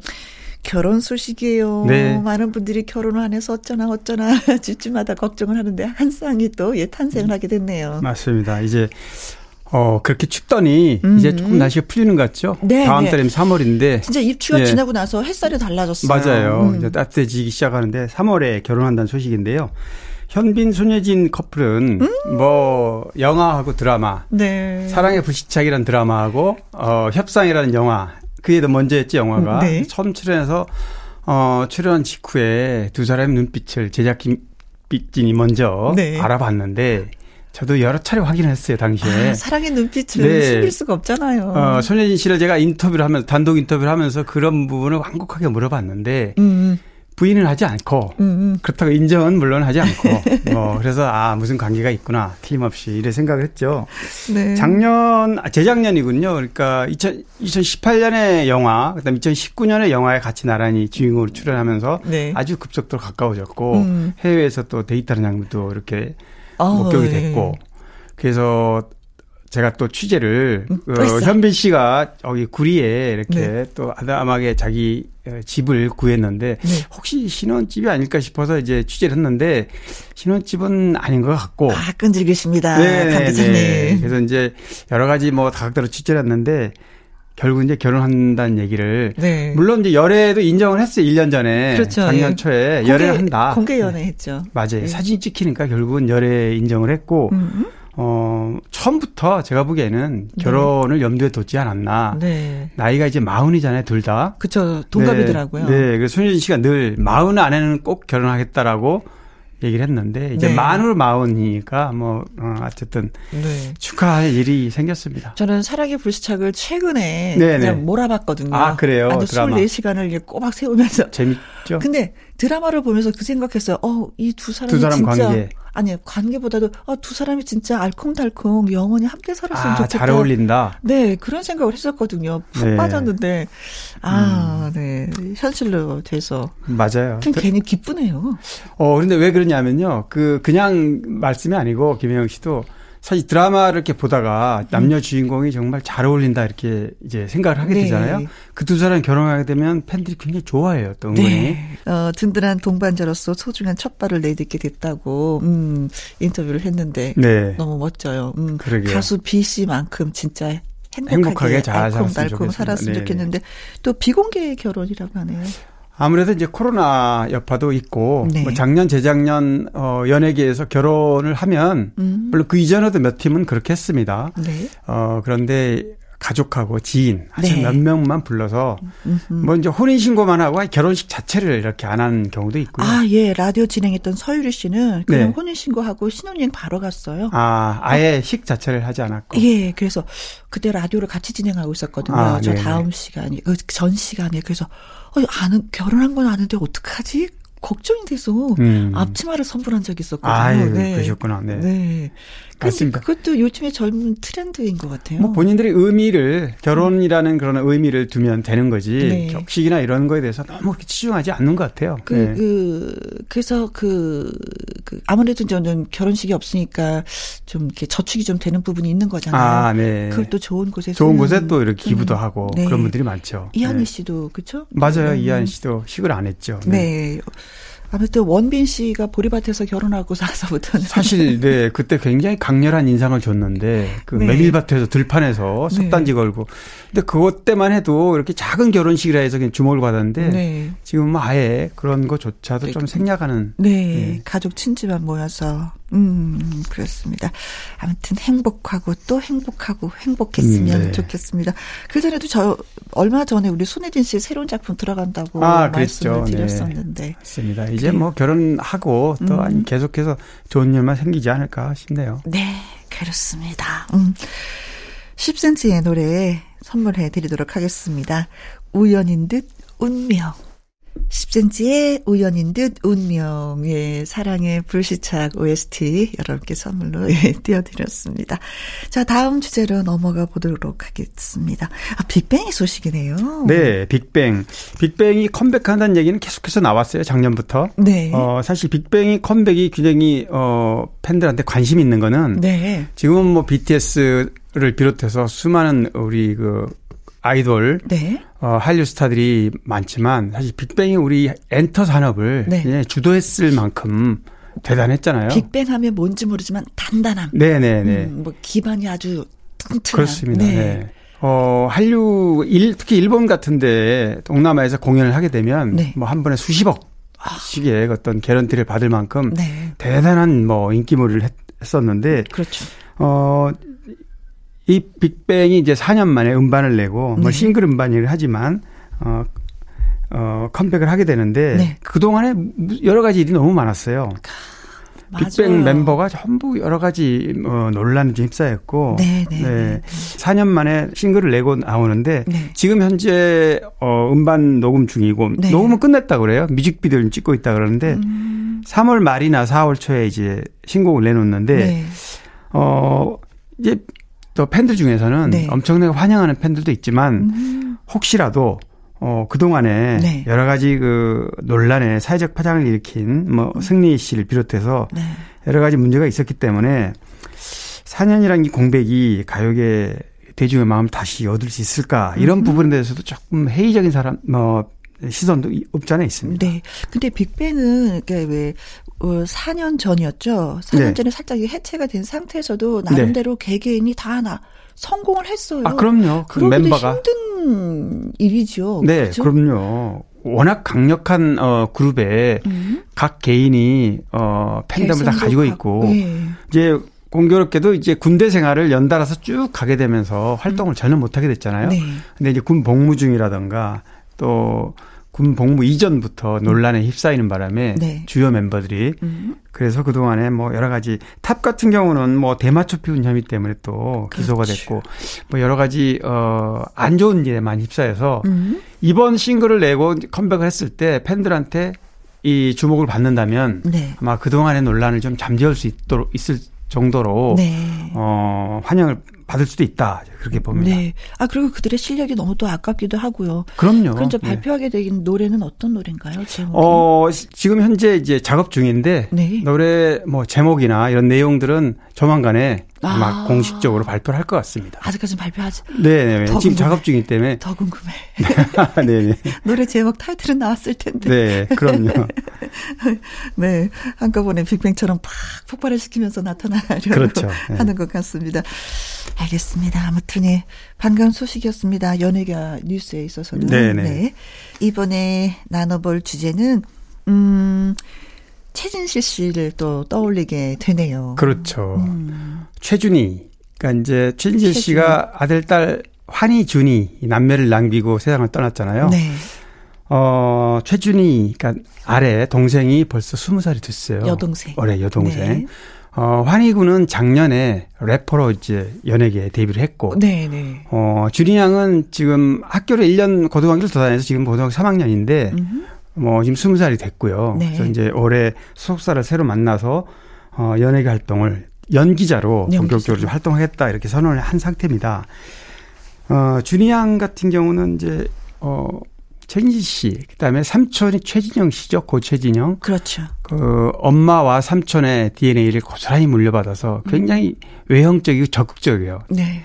결혼 소식이에요. 네. 많은 분들이 결혼을 안 해서 어쩌나 어쩌나 집집마다 걱정을 하는데 한 쌍이 또 예, 탄생을 하게 됐네요. 맞습니다. 이제 어, 그렇게 춥더니 음. 이제 조금 날씨가 풀리는 것 같죠? 네. 다음 네. 달이면 3월인데. 진짜 입추가 예. 지나고 나서 햇살이 달라졌어요. 맞아요. 음. 이제 따뜻해지기 시작하는데 3월에 결혼한다는 소식인데요. 현빈 손예진 커플은 음. 뭐 영화하고 드라마, 네. 사랑의 불시착이라는 드라마하고 어 협상이라는 영화 그게 더 먼저 했지 영화가 네. 처음 출연해서 어 출연 직후에 두 사람의 눈빛을 제작진이 먼저 네. 알아봤는데 저도 여러 차례 확인을 했어요, 당시에. 아, 사랑의 눈빛을 네. 숨길 수가 없잖아요. 어, 손예진 씨를 제가 인터뷰를 하면서, 단독 인터뷰를 하면서 그런 부분을 완곡하게 물어봤는데, 음. 부인을 하지 않고 음, 음. 그렇다고 인정은 물론 하지 않고 뭐 그래서 아 무슨 관계가 있구나 틀림없이 이래 생각을 했죠. 네. 작년 아, 재작년이군요. 그러니까 2000, 2018년에 영화 그다음 2019년에 영화에 같이 나란히 주인공으로 출연하면서 네. 아주 급속도로 가까워졌고 음. 해외에서 또 데이트하는 장면도 이렇게 어, 목격이 네. 됐고 그래서 제가 또 취재를 음, 어, 현빈 씨가 여기 구리에 이렇게 네. 또 아담하게 자기 어, 집을 구했는데 네. 혹시 신혼집이 아닐까 싶어서 이제 취재를 했는데 신혼집은 아닌 것 같고 아 끈질기십니다. 네, 네, 네. 그래서 이제 여러 가지 뭐 다각도로 취재를 했는데 결국 이제 결혼한다는 얘기를 네. 물론 이제 열애도 인정을 했어요. 1년 전에 그렇죠. 작년 예. 초에 공개, 열애를 한다. 공개 연애했죠. 맞아요. 네. 사진 찍히니까 결국은 열애 인정을 했고 음. 어, 처음부터 제가 보기에는 네. 결혼을 네. 염두에 뒀지 않았나. 네. 나이가 이제 마흔이잖아요, 둘 다. 그쵸, 동갑이더라고요. 네. 네. 그래서 손예진 씨가 늘 마흔 안에는 꼭 결혼하겠다라고 얘기를 했는데 이제 네. 만으로 마흔이니까 뭐 어, 어쨌든 네. 축하할 일이 생겼습니다. 저는 사랑의 불시착을 최근에 네네. 그냥 몰아봤거든요. 아 그래요? 아주 드라마. 24시간을 꼬박 세우면서. 재밌죠. 근데 드라마를 보면서 그 생각했어요. 어, 이 두 사람이 두 사람 진짜 관계. 아니 관계보다도 아, 두 사람이 진짜 알콩달콩 영원히 함께 살았으면 아, 좋겠다. 잘 어울린다. 네 그런 생각을 했었거든요. 푹 네. 빠졌는데 아, 음. 네 현실로 돼서 맞아요. 좀 괜히 기쁘네요. 어 그런데 왜 그러냐면요. 그 그냥 말씀이 아니고 김혜영 씨도 사실 드라마를 이렇게 보다가 남녀 주인공이 정말 잘 어울린다 이렇게 이제 생각을 하게 네. 되잖아요. 그두 사람 결혼하게 되면 팬들이 굉장히 좋아해요. 또 은근히. 네. 어, 든든한 동반자로서 소중한 첫 발을 내딛게 됐다고 음, 인터뷰를 했는데 네. 너무 멋져요. 음, 가수 B 씨만큼 진짜 행복하게, 행복하게 잘 알콩달콩 살았으면 네. 좋겠는데 또 비공개 결혼이라고 하네요. 아무래도 이제 코로나 여파도 있고 네. 뭐 작년 재작년 어 연예계에서 결혼을 하면 음. 물론 그 이전에도 몇 팀은 그렇게 했습니다. 네. 어 그런데 가족하고 지인 아주 네. 몇 명만 불러서 음흠. 뭐 이제 혼인 신고만 하고 결혼식 자체를 이렇게 안한 경우도 있고요. 아, 예. 라디오 진행했던 서유리 씨는 그냥 네. 혼인 신고하고 신혼여행 바로 갔어요. 아, 아예 어. 식 자체를 하지 않았고. 예. 그래서 그때 라디오를 같이 진행하고 있었거든요. 아, 저 다음 시간이 그 전 시간에 그래서 어, 아는 결혼한 건 아는데 어떡하지? 걱정이 돼서 음. 앞치마를 선물한 적이 있었거든요. 아유, 네. 그러셨구나. 네. 네. 맞습니다. 그것도 요즘에 젊은 트렌드인 것 같아요. 뭐 본인들이 의미를 결혼이라는 그런 의미를 두면 되는 거지 네. 격식이나 이런 거에 대해서 너무 치중하지 않는 것 같아요. 그, 네. 그 그래서 그, 그 아무래도 저는 결혼식이 없으니까 좀 이렇게 저축이 좀 되는 부분이 있는 거잖아요. 아, 네. 그걸 또 좋은 곳에 좋은 곳에 또 이렇게 기부도 음. 하고 네. 그런 분들이 많죠. 이한희 네. 씨도 그렇죠? 맞아요. 음. 이한희 씨도 식을 안 했죠. 네. 네. 아무튼 원빈 씨가 보리밭에서 결혼하고 나서부터는 사실 네 그때 굉장히 강렬한 인상을 줬는데 그 네. 메밀밭에서 들판에서 석단지 네. 걸고 근데 그것 때만 해도 이렇게 작은 결혼식이라 해서 그냥 주목을 받았는데 네. 지금 뭐 아예 그런 것조차도 좀 생략하는 네. 네. 가족 친지만 모여서 음 그렇습니다. 아무튼 행복하고 또 행복하고 행복했으면 음, 네. 좋겠습니다. 그 전에도 저 얼마 전에 우리 손혜진 씨 새로운 작품 들어간다고 아, 말씀을 네. 드렸었는데 맞습니다. 이제 뭐 결혼하고 또 음. 계속해서 좋은 일만 생기지 않을까 싶네요. 네, 그렇습니다. 음. 10cm의 노래 선물해 드리도록 하겠습니다. 우연인 듯 운명. 10cm의 우연인 듯 운명의 사랑의 불시착 OST 여러분께 선물로 예, 띄워드렸습니다. 자, 다음 주제로 넘어가 보도록 하겠습니다. 아, 빅뱅의 소식이네요. 네, 빅뱅. 빅뱅이 컴백한다는 얘기는 계속해서 나왔어요, 작년부터. 네. 어, 사실 빅뱅이 컴백이 굉장히, 어, 팬들한테 관심 있는 거는. 네. 지금은 뭐 BTS를 비롯해서 수많은 우리 그 아이돌, 네. 어, 한류 스타들이 많지만 사실 빅뱅이 우리 엔터 산업을 네. 주도했을 만큼 대단했잖아요. 빅뱅 하면 뭔지 모르지만 단단함. 네네네. 네, 네. 음, 뭐 기반이 아주 튼튼한. 그렇습니다. 네. 네. 어, 한류, 일, 특히 일본 같은데 동남아에서 공연을 하게 되면 네. 뭐한 번에 수십억 씩의 어떤 개런티를 받을 만큼 네. 대단한 뭐 인기몰이를 했, 했었는데 그렇죠. 어, 이 빅뱅이 이제 4년 만에 음반을 내고 뭐 네. 싱글 음반을 하지만 어, 어, 컴백을 하게 되는데 네. 그 동안에 여러 가지 일이 너무 많았어요. 빅뱅 멤버가 전부 여러 가지 어, 논란에 좀 휩싸였고 네, 네, 네. 4년 만에 싱글을 내고 나오는데 네. 지금 현재 어, 음반 녹음 중이고 네. 녹음은 끝냈다 그래요. 뮤직비디오를 찍고 있다 그러는데 음. 3월 말이나 4월 초에 이제 신곡을 내놓는데 네. 어 이제 또 팬들 중에서는 네. 엄청나게 환영하는 팬들도 있지만 음. 혹시라도 어, 그동안에 네. 여러 가지 그 논란에 사회적 파장을 일으킨 뭐 음. 승리 씨를 비롯해서 네. 여러 가지 문제가 있었기 때문에 4년이란 이 공백이 가요계 대중의 마음을 다시 얻을 수 있을까 이런 음. 부분에 대해서도 조금 회의적인 사람 뭐 시선도 없지 않아 있습니다. 네. 근데 빅뱅은 왜 4년 어, 전이었죠. 4년 네. 전에 살짝 해체가 된 상태에서도 나름대로 네. 개개인이 다 나, 성공을 했어요. 아, 그럼요. 그 멤버가. 힘든 일이죠. 네, 그렇죠? 그럼요. 워낙 강력한 어 그룹에 음. 각 개인이 어 팬덤을 다 가지고 있고 네. 이제 공교롭게도 이제 군대 생활을 연달아서 쭉 가게 되면서 활동을 음. 전혀 못 하게 됐잖아요. 네. 근데 이제 군 복무 중이라던가 또 군 복무 이전부터 논란에 휩싸이는 바람에 네. 주요 멤버들이 음. 그래서 그 동안에 뭐 여러 가지 탑 같은 경우는 뭐 대마초 피운 혐의 때문에 또 기소가 그렇지. 됐고 뭐 여러 가지 어 안 좋은 일에 많이 휩싸여서 음. 이번 싱글을 내고 컴백을 했을 때 팬들한테 이 주목을 받는다면 네. 아마 그 동안의 논란을 좀 잠재울 수 있도록 있을 정도로 네. 어 환영을 받을 수도 있다 그렇게 봅니다. 네. 아 그리고 그들의 실력이 너무 또 아깝기도 하고요. 그럼요. 그럼 이 발표하게 된 노래는 어떤 노래인가요? 제목이? 어 지금 현재 이제 작업 중인데 네. 노래 뭐 제목이나 이런 내용들은 조만간에 아마 아. 공식적으로 발표를 할 것 같습니다. 아직까지는 발표하지. 네, 네. 지금 궁금해. 작업 중이기 때문에. 더 궁금해. 네, 네. 노래 제목 타이틀은 나왔을 텐데. 네, 그럼요. 네, 한꺼번에 빅뱅처럼 팍 폭발을 시키면서 나타나려고 그렇죠. 네. 하는 것 같습니다. 알겠습니다. 아무튼 예, 반가운 소식이었습니다. 연예가 뉴스에 있어서는. 네네. 네. 이번에 나눠볼 주제는 음. 최진실 씨를 또 떠올리게 되네요. 그렇죠. 음. 최준희. 그러니까 이제 최진실 최준희. 씨가 아들, 딸, 환희, 준희, 남매를 남기고 세상을 떠났잖아요. 네. 어, 최준희, 그러니까 아래 동생이 벌써 스무 살이 됐어요. 여동생. 올해 여동생. 네. 어, 환희 군은 작년에 래퍼로 이제 연예계에 데뷔를 했고. 네, 네. 어, 준희 양은 지금 학교를 1년 고등학교를 더 다녀서 지금 고등학교 3학년인데, 음흠. 뭐 지금 스무 살이 됐고요. 네. 그래서 이제 올해 소속사를 새로 만나서 어 연예계 활동을 연기자로 연기자. 본격적으로 좀 활동하겠다 이렇게 선언을 한 상태입니다. 어 준희 양 같은 경우는 이제 어 최진지 씨, 그다음에 삼촌이 최진영 씨죠, 고 최진영. 그렇죠. 그 엄마와 삼촌의 DNA를 고스란히 물려받아서 굉장히 음. 외형적이고 적극적이에요. 네.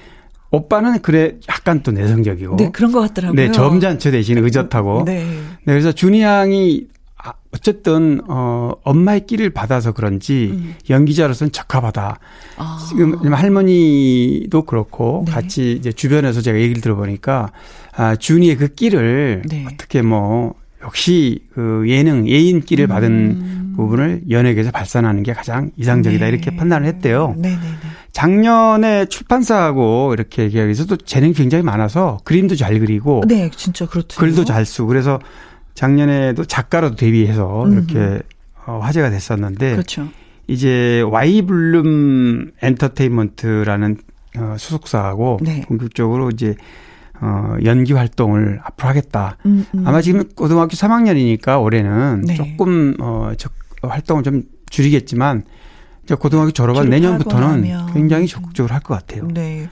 오빠는 그래 약간 또 내성적이고. 네, 그런 것 같더라고요. 네, 점잖죠 대신 의젓하고. 네. 네, 그래서 준이 양이 아, 어쨌든 어 엄마의 끼를 받아서 그런지 음. 연기자로서는 적합하다. 아. 지금 할머니도 그렇고 네. 같이 이제 주변에서 제가 얘기를 들어보니까 아 준이의 그 끼를 네. 어떻게 뭐 역시 그 예능 예인 끼를 받은 음. 부분을 연예계에서 발산하는 게 가장 이상적이다 네. 이렇게 판단을 했대요. 네네네. 작년에 출판사하고 이렇게 또 재능이 굉장히 많아서 그림도 잘 그리고 네, 진짜 그렇죠. 글도 잘 쓰고 그래서 작년에도 작가로도 데뷔해서 음. 이렇게 어, 화제가 됐었는데 그렇죠. 이제 와이블룸 엔터테인먼트라는 어, 소속사하고 네. 본격적으로 이제 어, 연기 활동을 앞으로 하겠다. 음, 음. 아마 지금 고등학교 3학년이니까 올해는 네. 조금 어, 적, 활동을 좀 줄이겠지만 이제 고등학교 졸업한 내년부터는 굉장히 적극적으로 할 것 같아요. 네.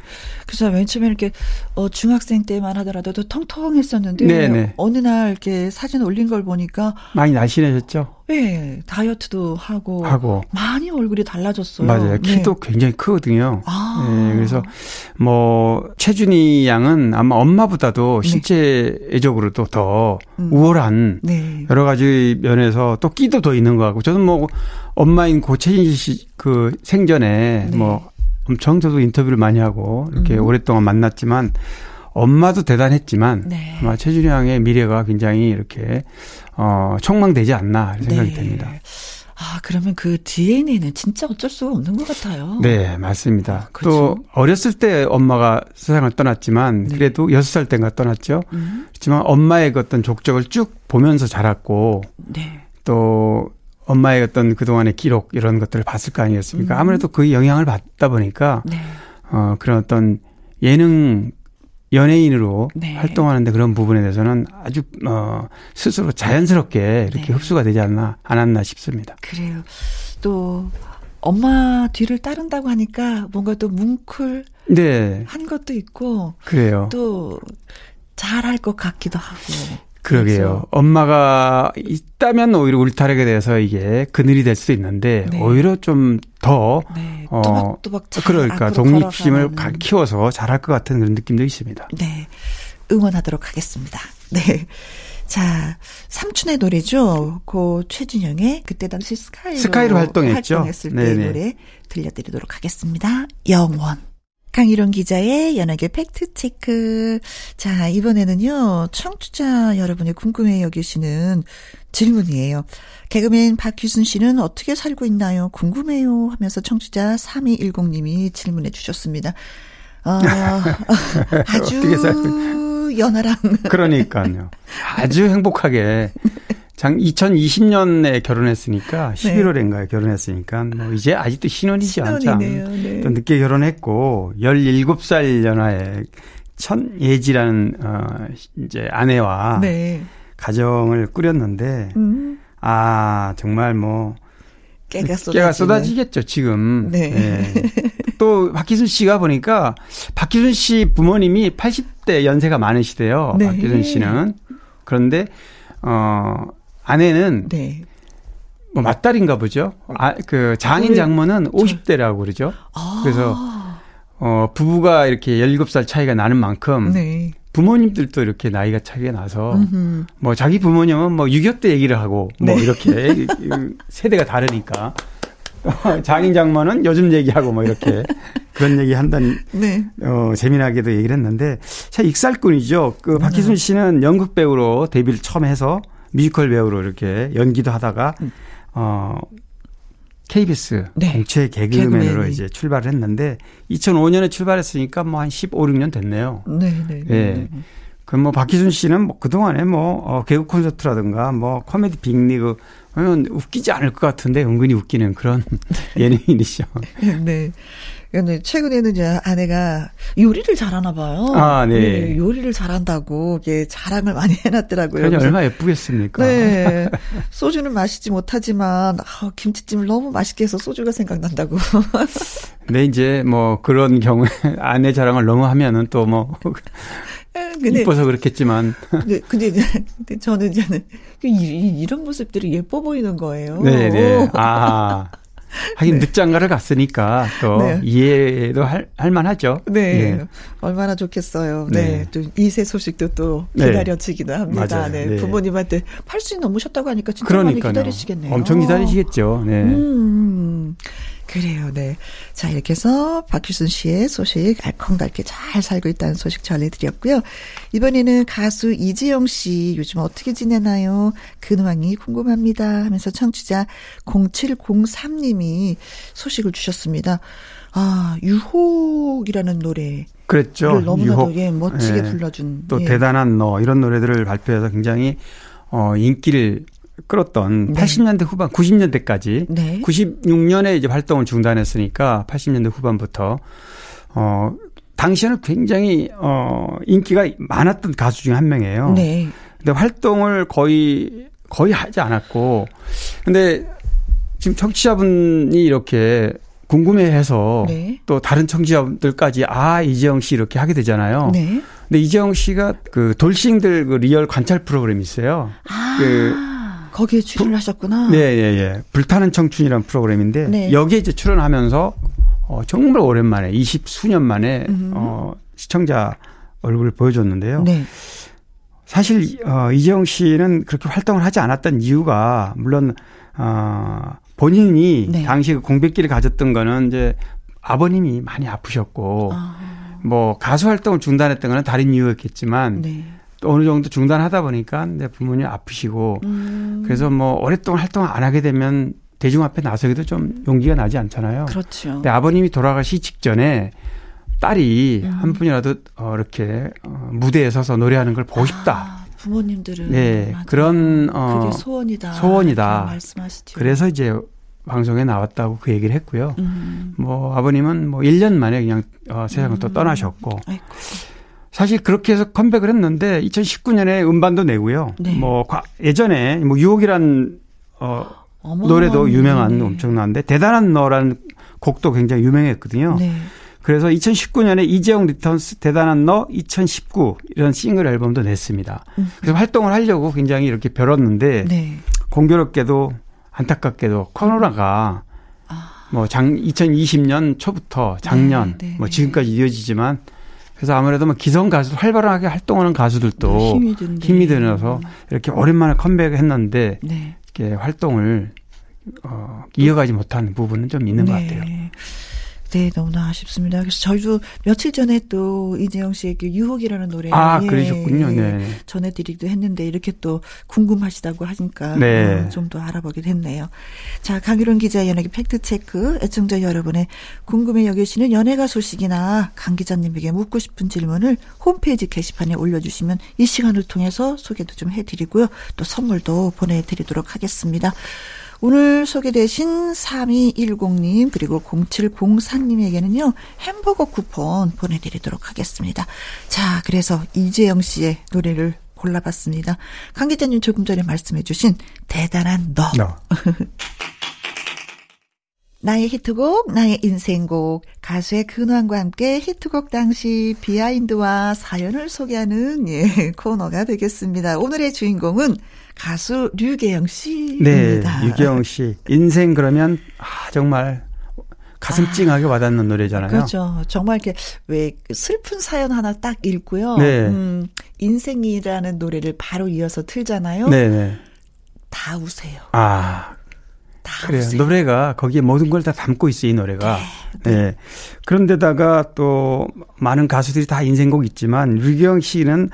그래서 맨 처음에 이렇게 어 중학생 때만 하더라도 통통했었는데 네네. 어느 날 이렇게 사진 올린 걸 보니까 많이 날씬해졌죠. 네, 다이어트도 하고, 하고 많이 얼굴이 달라졌어요. 맞아요. 네. 키도 네. 굉장히 크거든요. 아. 네, 그래서 뭐 최준희 양은 아마 엄마보다도 네. 신체적으로도 더 음. 우월한 네. 여러 가지 면에서 또 끼도 더 있는 것 같고 저는 뭐 엄마인 고 최진실 씨그 생전에 네. 뭐 엄청 저도 인터뷰를 많이 하고 이렇게 음. 오랫동안 만났지만 엄마도 대단했지만 네. 아마 최준희 양의 미래가 굉장히 이렇게 어 촉망되지 않나 생각이 네. 됩니다. 아, 그러면 그 DNA는 진짜 어쩔 수가 없는 것 같아요. 네, 맞습니다. 아, 그렇죠. 또 어렸을 때 엄마가 세상을 떠났지만 네. 그래도 여섯 살 때인가 떠났죠. 음. 그렇지만 엄마의 그 어떤 족적을 쭉 보면서 자랐고 네. 또 엄마의 어떤 그동안의 기록 이런 것들을 봤을 거 아니겠습니까? 음. 아무래도 그 영향을 받다 보니까 네. 어 그런 어떤 예능 연예인으로 네. 활동하는데 그런 부분에 대해서는 아주 어 스스로 자연스럽게 이렇게 네. 흡수가 되지 않나 않았나 싶습니다. 그래요. 또 엄마 뒤를 따른다고 하니까 뭔가 또 뭉클 네. 한 것도 있고 그래요. 또 잘할 것 같기도 하고. 그러게요. 그렇죠. 엄마가 있다면 오히려 딸에게 대해서 이게 그늘이 될 수 있는데 네. 오히려 좀더 네. 어, 또박또박 그러니까 독립심을 걸어가는. 키워서 잘할 것 같은 그런 느낌도 있습니다. 네. 응원하도록 하겠습니다. 네. 자, 삼촌의 노래죠. 고 최준영의 그때 당시 스카이로, 스카이로 활동했죠. 활동했을 때 노래 들려드리도록 하겠습니다. 영원. 강희룡 기자의 연예계 팩트체크. 자, 이번에는요, 청취자 여러분이 궁금해 여기시는 질문이에요. 개그맨 박규순 씨는 어떻게 살고 있나요? 궁금해요. 하면서 청취자 3210님이 질문해 주셨습니다. 어, 아주 연하랑. 그러니까요. 아주 행복하게. 장 2020년에 결혼했으니까 11월인가에 네. 결혼했으니까 뭐 이제 아직도 신혼이지 않죠. 네. 또 늦게 결혼했고 17살 연하의 천예지라는 어 이제 아내와 네. 가정을 꾸렸는데 음. 아 정말 뭐 깨가, 깨가 쏟아지겠죠 지금. 네. 네. 또 박기순 씨가 보니까 박기순 씨 부모님이 80대 연세가 많으시대요. 네. 박기순 씨는 그런데 어 아내는 네. 뭐 맞달인가 보죠. 아, 그 장인 장모는 50대라고 그러죠. 아. 그래서 어 부부가 이렇게 17살 차이가 나는 만큼 네. 부모님들도 이렇게 나이가 차이가 나서 음흠. 뭐 자기 부모님은 뭐 6.25때 얘기를 하고 뭐 네. 이렇게 세대가 다르니까 장인 장모는 요즘 얘기하고 뭐 이렇게 그런 얘기 한다는 네. 어 재미나게도 얘기를 했는데 참 익살꾼이죠. 그 박희순 씨는 연극 배우로 데뷔를 처음 해서 뮤지컬 배우로 이렇게 연기도 하다가 음. 어 KBS 네. 공채 개그맨으로 개그맨이. 이제 출발을 했는데 2005년에 출발했으니까 뭐 한 15, 16년 됐네요. 네, 네. 네. 예. 그럼 뭐 박희순 씨는 뭐 그동안에 뭐 어, 개그 콘서트라든가 뭐 코미디 빅리그 하면 웃기지 않을 것 같은데 은근히 웃기는 그런 예능인이죠. 네. 근데 최근에는 이제 아내가 요리를 잘하나 봐요. 아, 네. 네 요리를 잘한다고 이게 자랑을 많이 해놨더라고요. 아니, 얼마나 예쁘겠습니까? 네. 소주는 마시지 못하지만 아, 김치찜을 너무 맛있게 해서 소주가 생각난다고. 네, 이제 뭐 그런 경우에 아내 자랑을 너무 하면은 또뭐 근데, 이뻐서 그렇겠지만. 근데, 근데, 근데 저는 이제는 이 런 모습들이 예뻐 보이는 거예요. 네네. 네. 아. 하긴 네. 늦장가를 갔으니까 또 네. 이해도 할, 할 만하죠. 네. 네. 얼마나 좋겠어요. 네. 네. 또 이세 소식도 또 네. 기다려지기도 합니다. 네. 네. 부모님한테 80이 넘으셨다고 하니까 진짜 그러니까요. 많이 기다리시겠네요. 엄청 기다리시겠죠. 네. 음. 그래요, 네. 자, 이렇게 해서 박규순 씨의 소식 알콩달게 잘 살고 있다는 소식 전해드렸고요. 이번에는 가수 이지영 씨 요즘 어떻게 지내나요? 근황이 궁금합니다 하면서 청취자 0703님이 소식을 주셨습니다. 아, 유혹이라는 노래. 그랬죠. 너무나도 예, 멋지게 예. 불러준. 또 예. 대단한 너 이런 노래들을 발표해서 굉장히 어, 인기를 끌었던 네. 80년대 후반, 90년대까지 네. 96년에 이제 활동을 중단했으니까 80년대 후반부터 어 당시에는 굉장히 어 인기가 많았던 가수 중에 한 명이에요. 네. 근데 활동을 거의 거의 하지 않았고 근데 지금 청취자분이 이렇게 궁금해해서 네. 또 다른 청취자분들까지 아 이재영 씨 이렇게 하게 되잖아요. 네. 근데 이재영 씨가 그 돌싱들 그 리얼 관찰 프로그램이 있어요. 아. 그 거기에 출연하셨구나. 네, 예, 예. 불타는 청춘이라는 프로그램인데 네. 여기에 이제 출연하면서 어, 정말 오랜만에 20 수년 만에 음. 어, 시청자 얼굴을 보여줬는데요. 네. 사실 어, 이재용 씨는 그렇게 활동을 하지 않았던 이유가 물론 어, 본인이 네. 당시 그 공백기를 가졌던 거는 이제 아버님이 많이 아프셨고 아. 뭐 가수 활동을 중단했던 거는 다른 이유였겠지만 네. 또 어느 정도 중단하다 보니까 내 부모님 아프시고 음. 그래서 뭐 오랫동안 활동 안 하게 되면 대중 앞에 나서기도 좀 용기가 나지 않잖아요. 그렇죠. 근데 아버님이 돌아가시 직전에 딸이 음. 한 분이라도 어, 이렇게 어, 무대에 서서 노래하는 걸 보고 싶다. 아, 부모님들은 네 맞아요. 그런 어 그게 소원이다. 소원이다. 말씀하시죠. 그래서 이제 방송에 나왔다고 그 얘기를 했고요. 음. 뭐 아버님은 뭐 1년 만에 그냥 어, 세상을 음. 또 떠나셨고. 아이고. 사실 그렇게 해서 컴백을 했는데 2019년에 음반도 내고요. 네. 뭐 예전에 뭐 유혹이란 어 노래도 유명한 네. 엄청난데 대단한 너라는 곡도 굉장히 유명했거든요. 네. 그래서 2019년에 이재영 returns 대단한 너 2019 이런 싱글 앨범도 냈습니다. 음. 그래서 활동을 하려고 굉장히 이렇게 벼렀는데 네. 공교롭게도 안타깝게도 코로나가 아. 뭐장 2020년 초부터 작년 네, 네, 뭐 지금까지 이어지지만 그래서 아무래도 뭐 기성 가수 활발하게 활동하는 가수들도 네, 힘이, 힘이 들어서 이렇게 오랜만에 컴백을 했는데 네. 이렇게 활동을 어, 이어가지 못하는 부분은 좀 있는 네. 것 같아요. 네, 너무나 아쉽습니다. 그래서 저희도 며칠 전에 또 이재영 씨의 그 유혹이라는 노래 아, 예, 그러셨군요. 네. 전해드리기도 했는데 이렇게 또 궁금하시다고 하니까 네. 어, 좀더 알아보게 됐네요. 자, 강유론 기자의 연예계 팩트체크 애청자 여러분의 궁금해 여기시는 연예가 소식이나 강 기자님에게 묻고 싶은 질문을 홈페이지 게시판에 올려주시면 이 시간을 통해서 소개도 좀 해드리고요. 또 선물도 보내드리도록 하겠습니다. 오늘 소개되신 3210님 그리고 0704님에게는요 햄버거 쿠폰 보내드리도록 하겠습니다. 자 그래서 이재영 씨의 노래를 골라봤습니다. 강 기자님 조금 전에 말씀해주신 대단한 너. 너. 나의 히트곡, 나의 인생곡, 가수의 근황과 함께 히트곡 당시 비하인드와 사연을 소개하는 예, 코너가 되겠습니다. 오늘의 주인공은 가수 류계영 씨입니다. 네, 류계영 씨. 인생 그러면 아 정말 가슴 아, 찡하게 와닿는 노래잖아요. 그렇죠. 정말 이렇게 왜 슬픈 사연 하나 딱 읽고요. 네. 음, 인생이라는 노래를 바로 이어서 틀잖아요. 네, 네. 다 우세요. 아, 그래요. 우세요. 노래가 거기에 모든 걸 다 담고 있어요, 이 노래가. 네, 네. 네. 그런데다가 또 많은 가수들이 다 인생곡 있지만 류경 씨는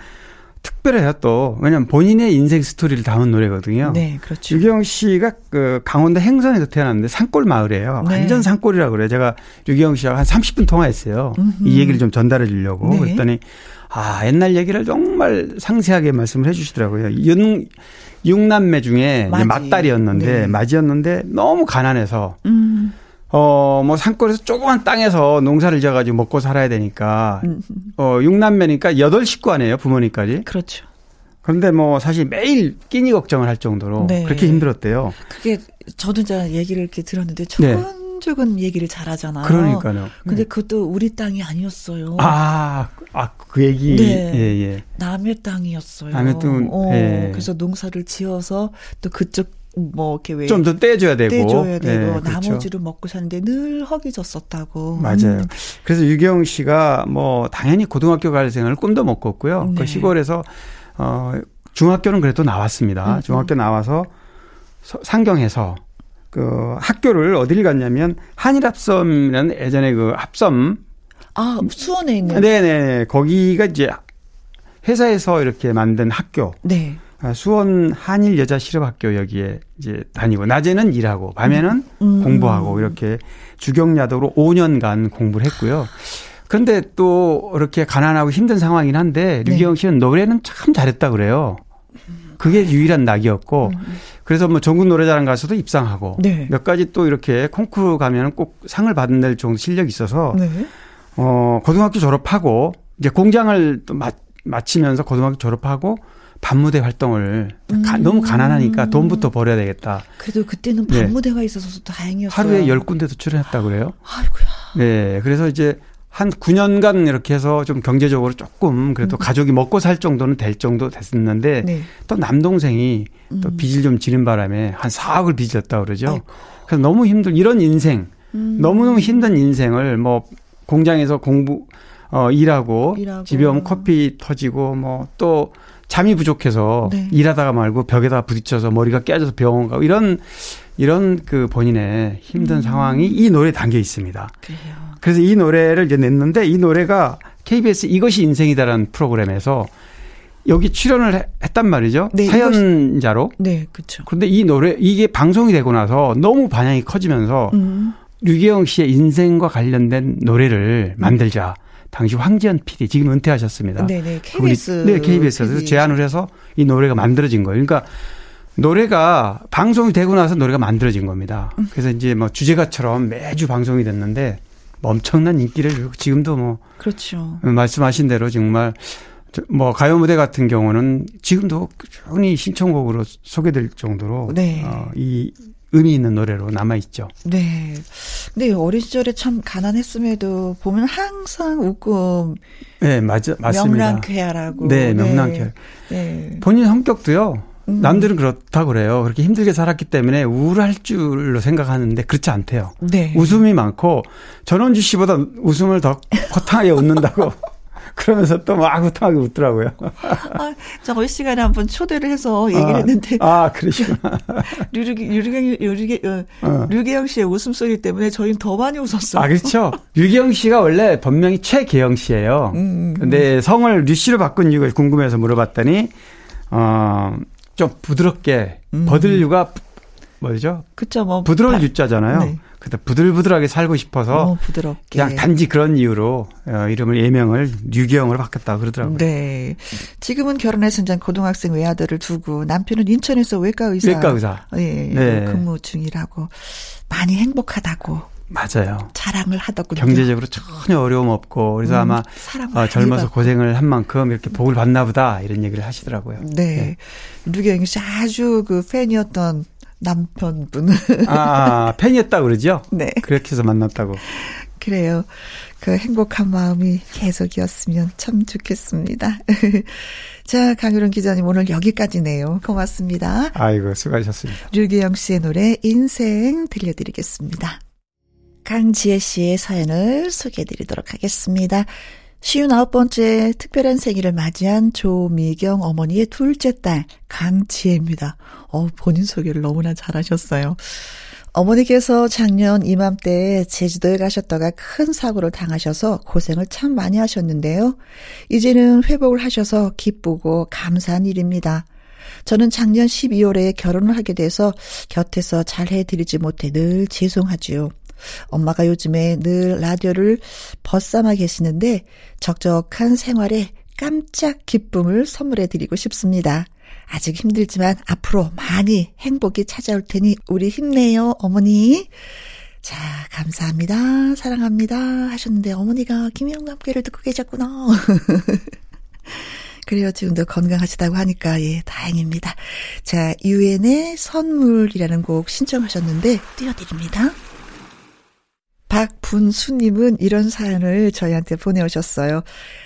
특별해요 또 왜냐하면 본인의 인생 스토리를 담은 노래거든요. 네, 그렇죠. 류경 씨가 그 강원도 행선에서 태어났는데 산골 마을이에요. 네. 완전 산골이라 그래요. 제가 류경 씨하고 한 30분 통화했어요. 음흠. 이 얘기를 좀 전달해 주려고 네. 그랬더니 아 옛날 얘기를 정말 상세하게 말씀을 해 주시더라고요. 윤 육남매 중에 맞이. 맏딸이었는데 네. 맞이였는데 너무 가난해서. 음. 어, 뭐 산골에서 조그만 땅에서 농사를 지어가지고 먹고 살아야 되니까, 어, 6남매니까 8 식구 아니에요, 부모님까지. 그렇죠. 그런데 뭐 사실 매일 끼니 걱정을 할 정도로 네. 그렇게 힘들었대요. 그게 저도 이제 얘기를 이렇게 들었는데 조근조 근 네. 얘기를 잘하잖아요. 그러니까요. 근데 네. 그것도 우리 땅이 아니었어요. 아, 아, 그 얘기. 네. 예, 예. 남의 땅이었어요. 남의 땅. 어, 예. 그래서 농사를 지어서 또 그쪽 뭐 이렇게 왜 좀 더 떼줘야 되고 떼줘야 되고 네, 그렇죠. 나머지로 먹고 사는데 늘 허기졌었다고. 맞아요. 음. 그래서 유경 씨가 뭐 당연히 고등학교 갈 생각을 꿈도 못 꿨고요. 그 네. 그 시골에서 어 중학교는 그래도 나왔습니다. 음. 중학교 나와서 상경에서 그 학교를 어디를 갔냐면 한일합섬이라는 예전에 그 합섬 아 수원에 있는 네네 거기가 이제 회사에서 이렇게 만든 학교. 네. 아, 수원 한일 여자 실업학교 여기에 이제 다니고 낮에는 일하고 밤에는 음. 공부하고 이렇게 주경야도로 5년간 공부를 했고요. 그런데 또 이렇게 가난하고 힘든 상황이긴 한데 네. 류기영 씨는 노래는 참 잘했다 그래요. 그게 유일한 낙이었고 음. 그래서 뭐 전국 노래자랑 가서도 입상하고 네. 몇 가지 또 이렇게 콩쿠르 가면 꼭 상을 받는 정도 실력이 있어서 네. 어 고등학교 졸업하고 이제 공장을 또 마, 마치면서 고등학교 졸업하고 반무대 활동을 음. 가, 너무 가난하니까 돈부터 벌어야 되겠다. 그래도 그때는 반무대가 네. 있어서 다행이었어요. 하루에 열 군데도 출연했다 그래요. 아이고야. 네, 그래서 이제 한 9년간 이렇게 해서 좀 경제적으로 조금 그래도 음. 가족이 먹고 살 정도는 될 정도 됐었는데 네. 또 남동생이 음. 또 빚을 좀 지른 바람에 한 4억을 빚졌다 그러죠. 아이고. 그래서 너무 힘들 이런 인생 음. 너무너무 힘든 인생을 뭐 공장에서 공부 어 일하고, 일하고. 집에 오면 커피 터지고 뭐 또 잠이 부족해서 네. 일하다가 말고 벽에다 부딪혀서 머리가 깨져서 병원 가고 이런 이런 그 본인의 힘든 음. 상황이 이 노래에 담겨 있습니다. 그래요. 그래서 이 노래를 이제 냈는데 이 노래가 KBS 이것이 인생이다라는 프로그램에서 여기 출연을 했단 말이죠. 네, 사연자로. 네, 그렇죠. 그런데 이 노래 이게 방송이 되고 나서 너무 반향이 커지면서 음. 류기영 씨의 인생과 관련된 노래를 만들자. 당시 황지연 PD 지금 은퇴하셨습니다. 네 네 KBS 네 KBS에서 제안을 해서 이 노래가 만들어진 거예요. 그러니까 노래가 방송이 되고 나서 노래가 만들어진 겁니다. 음. 그래서 이제 뭐 주제가처럼 매주 방송이 됐는데 엄청난 인기를 지금도 뭐 그렇죠. 말씀하신 대로 정말 뭐 가요 무대 같은 경우는 지금도 꾸준히 신청곡으로 소개될 정도로 네. 어, 이 의미 있는 노래로 남아 있죠. 네. 근데 어린 시절에 참 가난했음에도 보면 항상 웃고 네, 맞아 맞습니다. 명랑쾌하라고. 네, 명랑쾌. 네. 본인 성격도요. 음. 남들은 그렇다 그래요. 그렇게 힘들게 살았기 때문에 우울할 줄로 생각하는데 그렇지 않대요. 네. 웃음이 많고 전원주 씨보다 웃음을 더 허탕하게 웃는다고 그러면서 또막 우탕하게 웃더라고요. 아, 저희 시간에 한번 초대를 해서 얘기를 아, 했는데. 아, 그러시구나. 류기, 류기, 어, 류기영 씨의 웃음소리 때문에 저희는 더 많이 웃었어요. 아, 그렇죠. 류기영 씨가 원래 본명이 최계영 씨예요. 음, 음, 음. 근데 성을 류 씨로 바꾼 이유가 궁금해서 물어봤더니, 어, 좀 부드럽게, 음. 버들류가 뭐죠? 그쵸, 뭐. 부드러운 유자잖아요. 네. 그때 부들부들하게 살고 싶어서 어, 부드럽게. 그냥 단지 그런 이유로 어, 이름을 예명을 류기영으로 바꿨다 그러더라고요. 네. 지금은 결혼해서 이제 고등학생 외아들을 두고 남편은 인천에서 외과 의사 외과 의사 예, 네. 근무 중이라고 많이 행복하다고 맞아요. 자랑을 하더군요. 경제적으로 전혀 어려움 없고 그래서 음, 아마 어, 젊어서 받고. 고생을 한 만큼 이렇게 복을 받나 보다 이런 얘기를 하시더라고요. 네. 네. 류경 씨 아주 그 팬이었던 남편분. 아, 팬이었다 그러죠? 네. 그렇게 해서 만났다고. 그래요. 그 행복한 마음이 계속이었으면 참 좋겠습니다. 자, 강유론 기자님 오늘 여기까지네요. 고맙습니다. 아이고, 수고하셨습니다. 류기영 씨의 노래 인생 들려드리겠습니다. 강지혜 씨의 사연을 소개해드리도록 하겠습니다. 쉬운 아홉 번째 특별한 생일을 맞이한 조미경 어머니의 둘째 딸 강지혜입니다. 어, 본인 소개를 너무나 잘하셨어요. 어머니께서 작년 이맘때 제주도에 가셨다가 큰 사고를 당하셔서 고생을 참 많이 하셨는데요. 이제는 회복을 하셔서 기쁘고 감사한 일입니다. 저는 작년 12월에 결혼을 하게 돼서 곁에서 잘 해드리지 못해 늘 죄송하지요. 엄마가 요즘에 늘 라디오를 벗삼아 계시는데 적적한 생활에 깜짝 기쁨을 선물해 드리고 싶습니다. 아직 힘들지만 앞으로 많이 행복이 찾아올 테니 우리 힘내요, 어머니. 자, 감사합니다. 사랑합니다. 하셨는데 어머니가 김희영과 함께를 듣고 계셨구나. 그래요. 지금도 건강하시다고 하니까, 예, 다행입니다. 자, 유엔의 선물이라는 곡 신청하셨는데, 띄워드립니다. 박분수님은 이런 사연을 저희한테 보내오셨어요.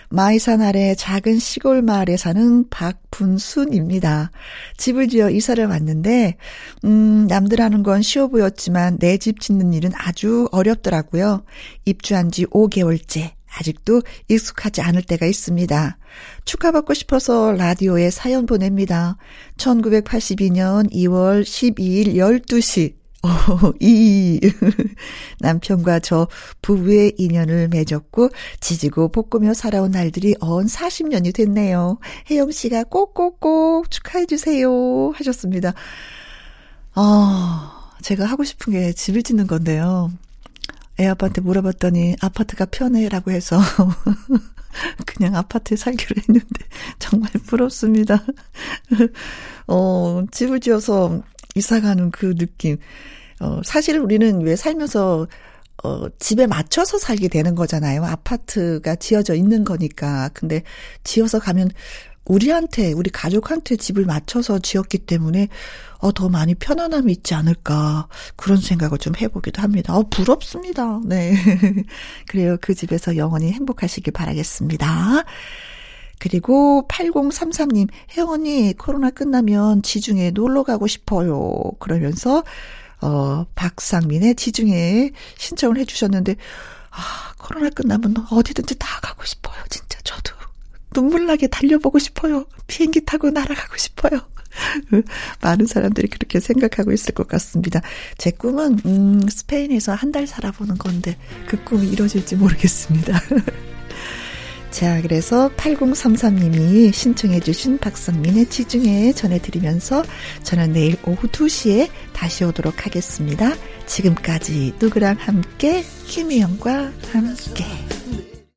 마이산 아래 작은 시골 마을에 사는 박분순입니다. 집을 지어 이사를 왔는데, 음, 남들 하는 건 쉬워 보였지만 내 집 짓는 일은 아주 어렵더라고요. 입주한 지 5개월째. 아직도 익숙하지 않을 때가 있습니다. 축하받고 싶어서 라디오에 사연 보냅니다. 1982년 2월 12일 12시 어, 이 남편과 저 부부의 인연을 맺었고 지지고 볶으며 살아온 날들이 언 40년이 됐네요. 혜영 씨가 꼭꼭꼭 축하해 주세요 하셨습니다. 아, 제가 하고 싶은 게 집을 짓는 건데요. 애 아빠한테 물어봤더니 아파트가 편해라고 해서 그냥 아파트에 살기로 했는데 정말 부럽습니다. 어, 집을 지어서 이사 가는 그 느낌. 어, 사실은 우리는 왜 살면서 어, 집에 맞춰서 살게 되는 거잖아요. 아파트가 지어져 있는 거니까. 근데 지어서 가면 우리한테, 우리 가족한테 집을 맞춰서 지었기 때문에, 어, 더 많이 편안함이 있지 않을까. 그런 생각을 좀 해보기도 합니다. 어, 부럽습니다. 네. 그래요. 그 집에서 영원히 행복하시길 바라겠습니다. 그리고 8033님, 혜원이 코로나 끝나면 지중해 놀러 가고 싶어요. 그러면서, 어, 박상민의 지중해 신청을 해주셨는데, 아, 코로나 끝나면 어디든지 다 가고 싶어요. 진짜 저도. 눈물 나게 달려보고 싶어요. 비행기 타고 날아가고 싶어요. 많은 사람들이 그렇게 생각하고 있을 것 같습니다. 제 꿈은, 음, 스페인에서 한 달 살아보는 건데, 그 꿈이 이루어질지 모르겠습니다. 자, 그래서 8033님이 신청해주신 박성민의 지중해 전해드리면서 저는 내일 오후 2시에 다시 오도록 하겠습니다. 지금까지 누구랑 함께, 김희영과 함께.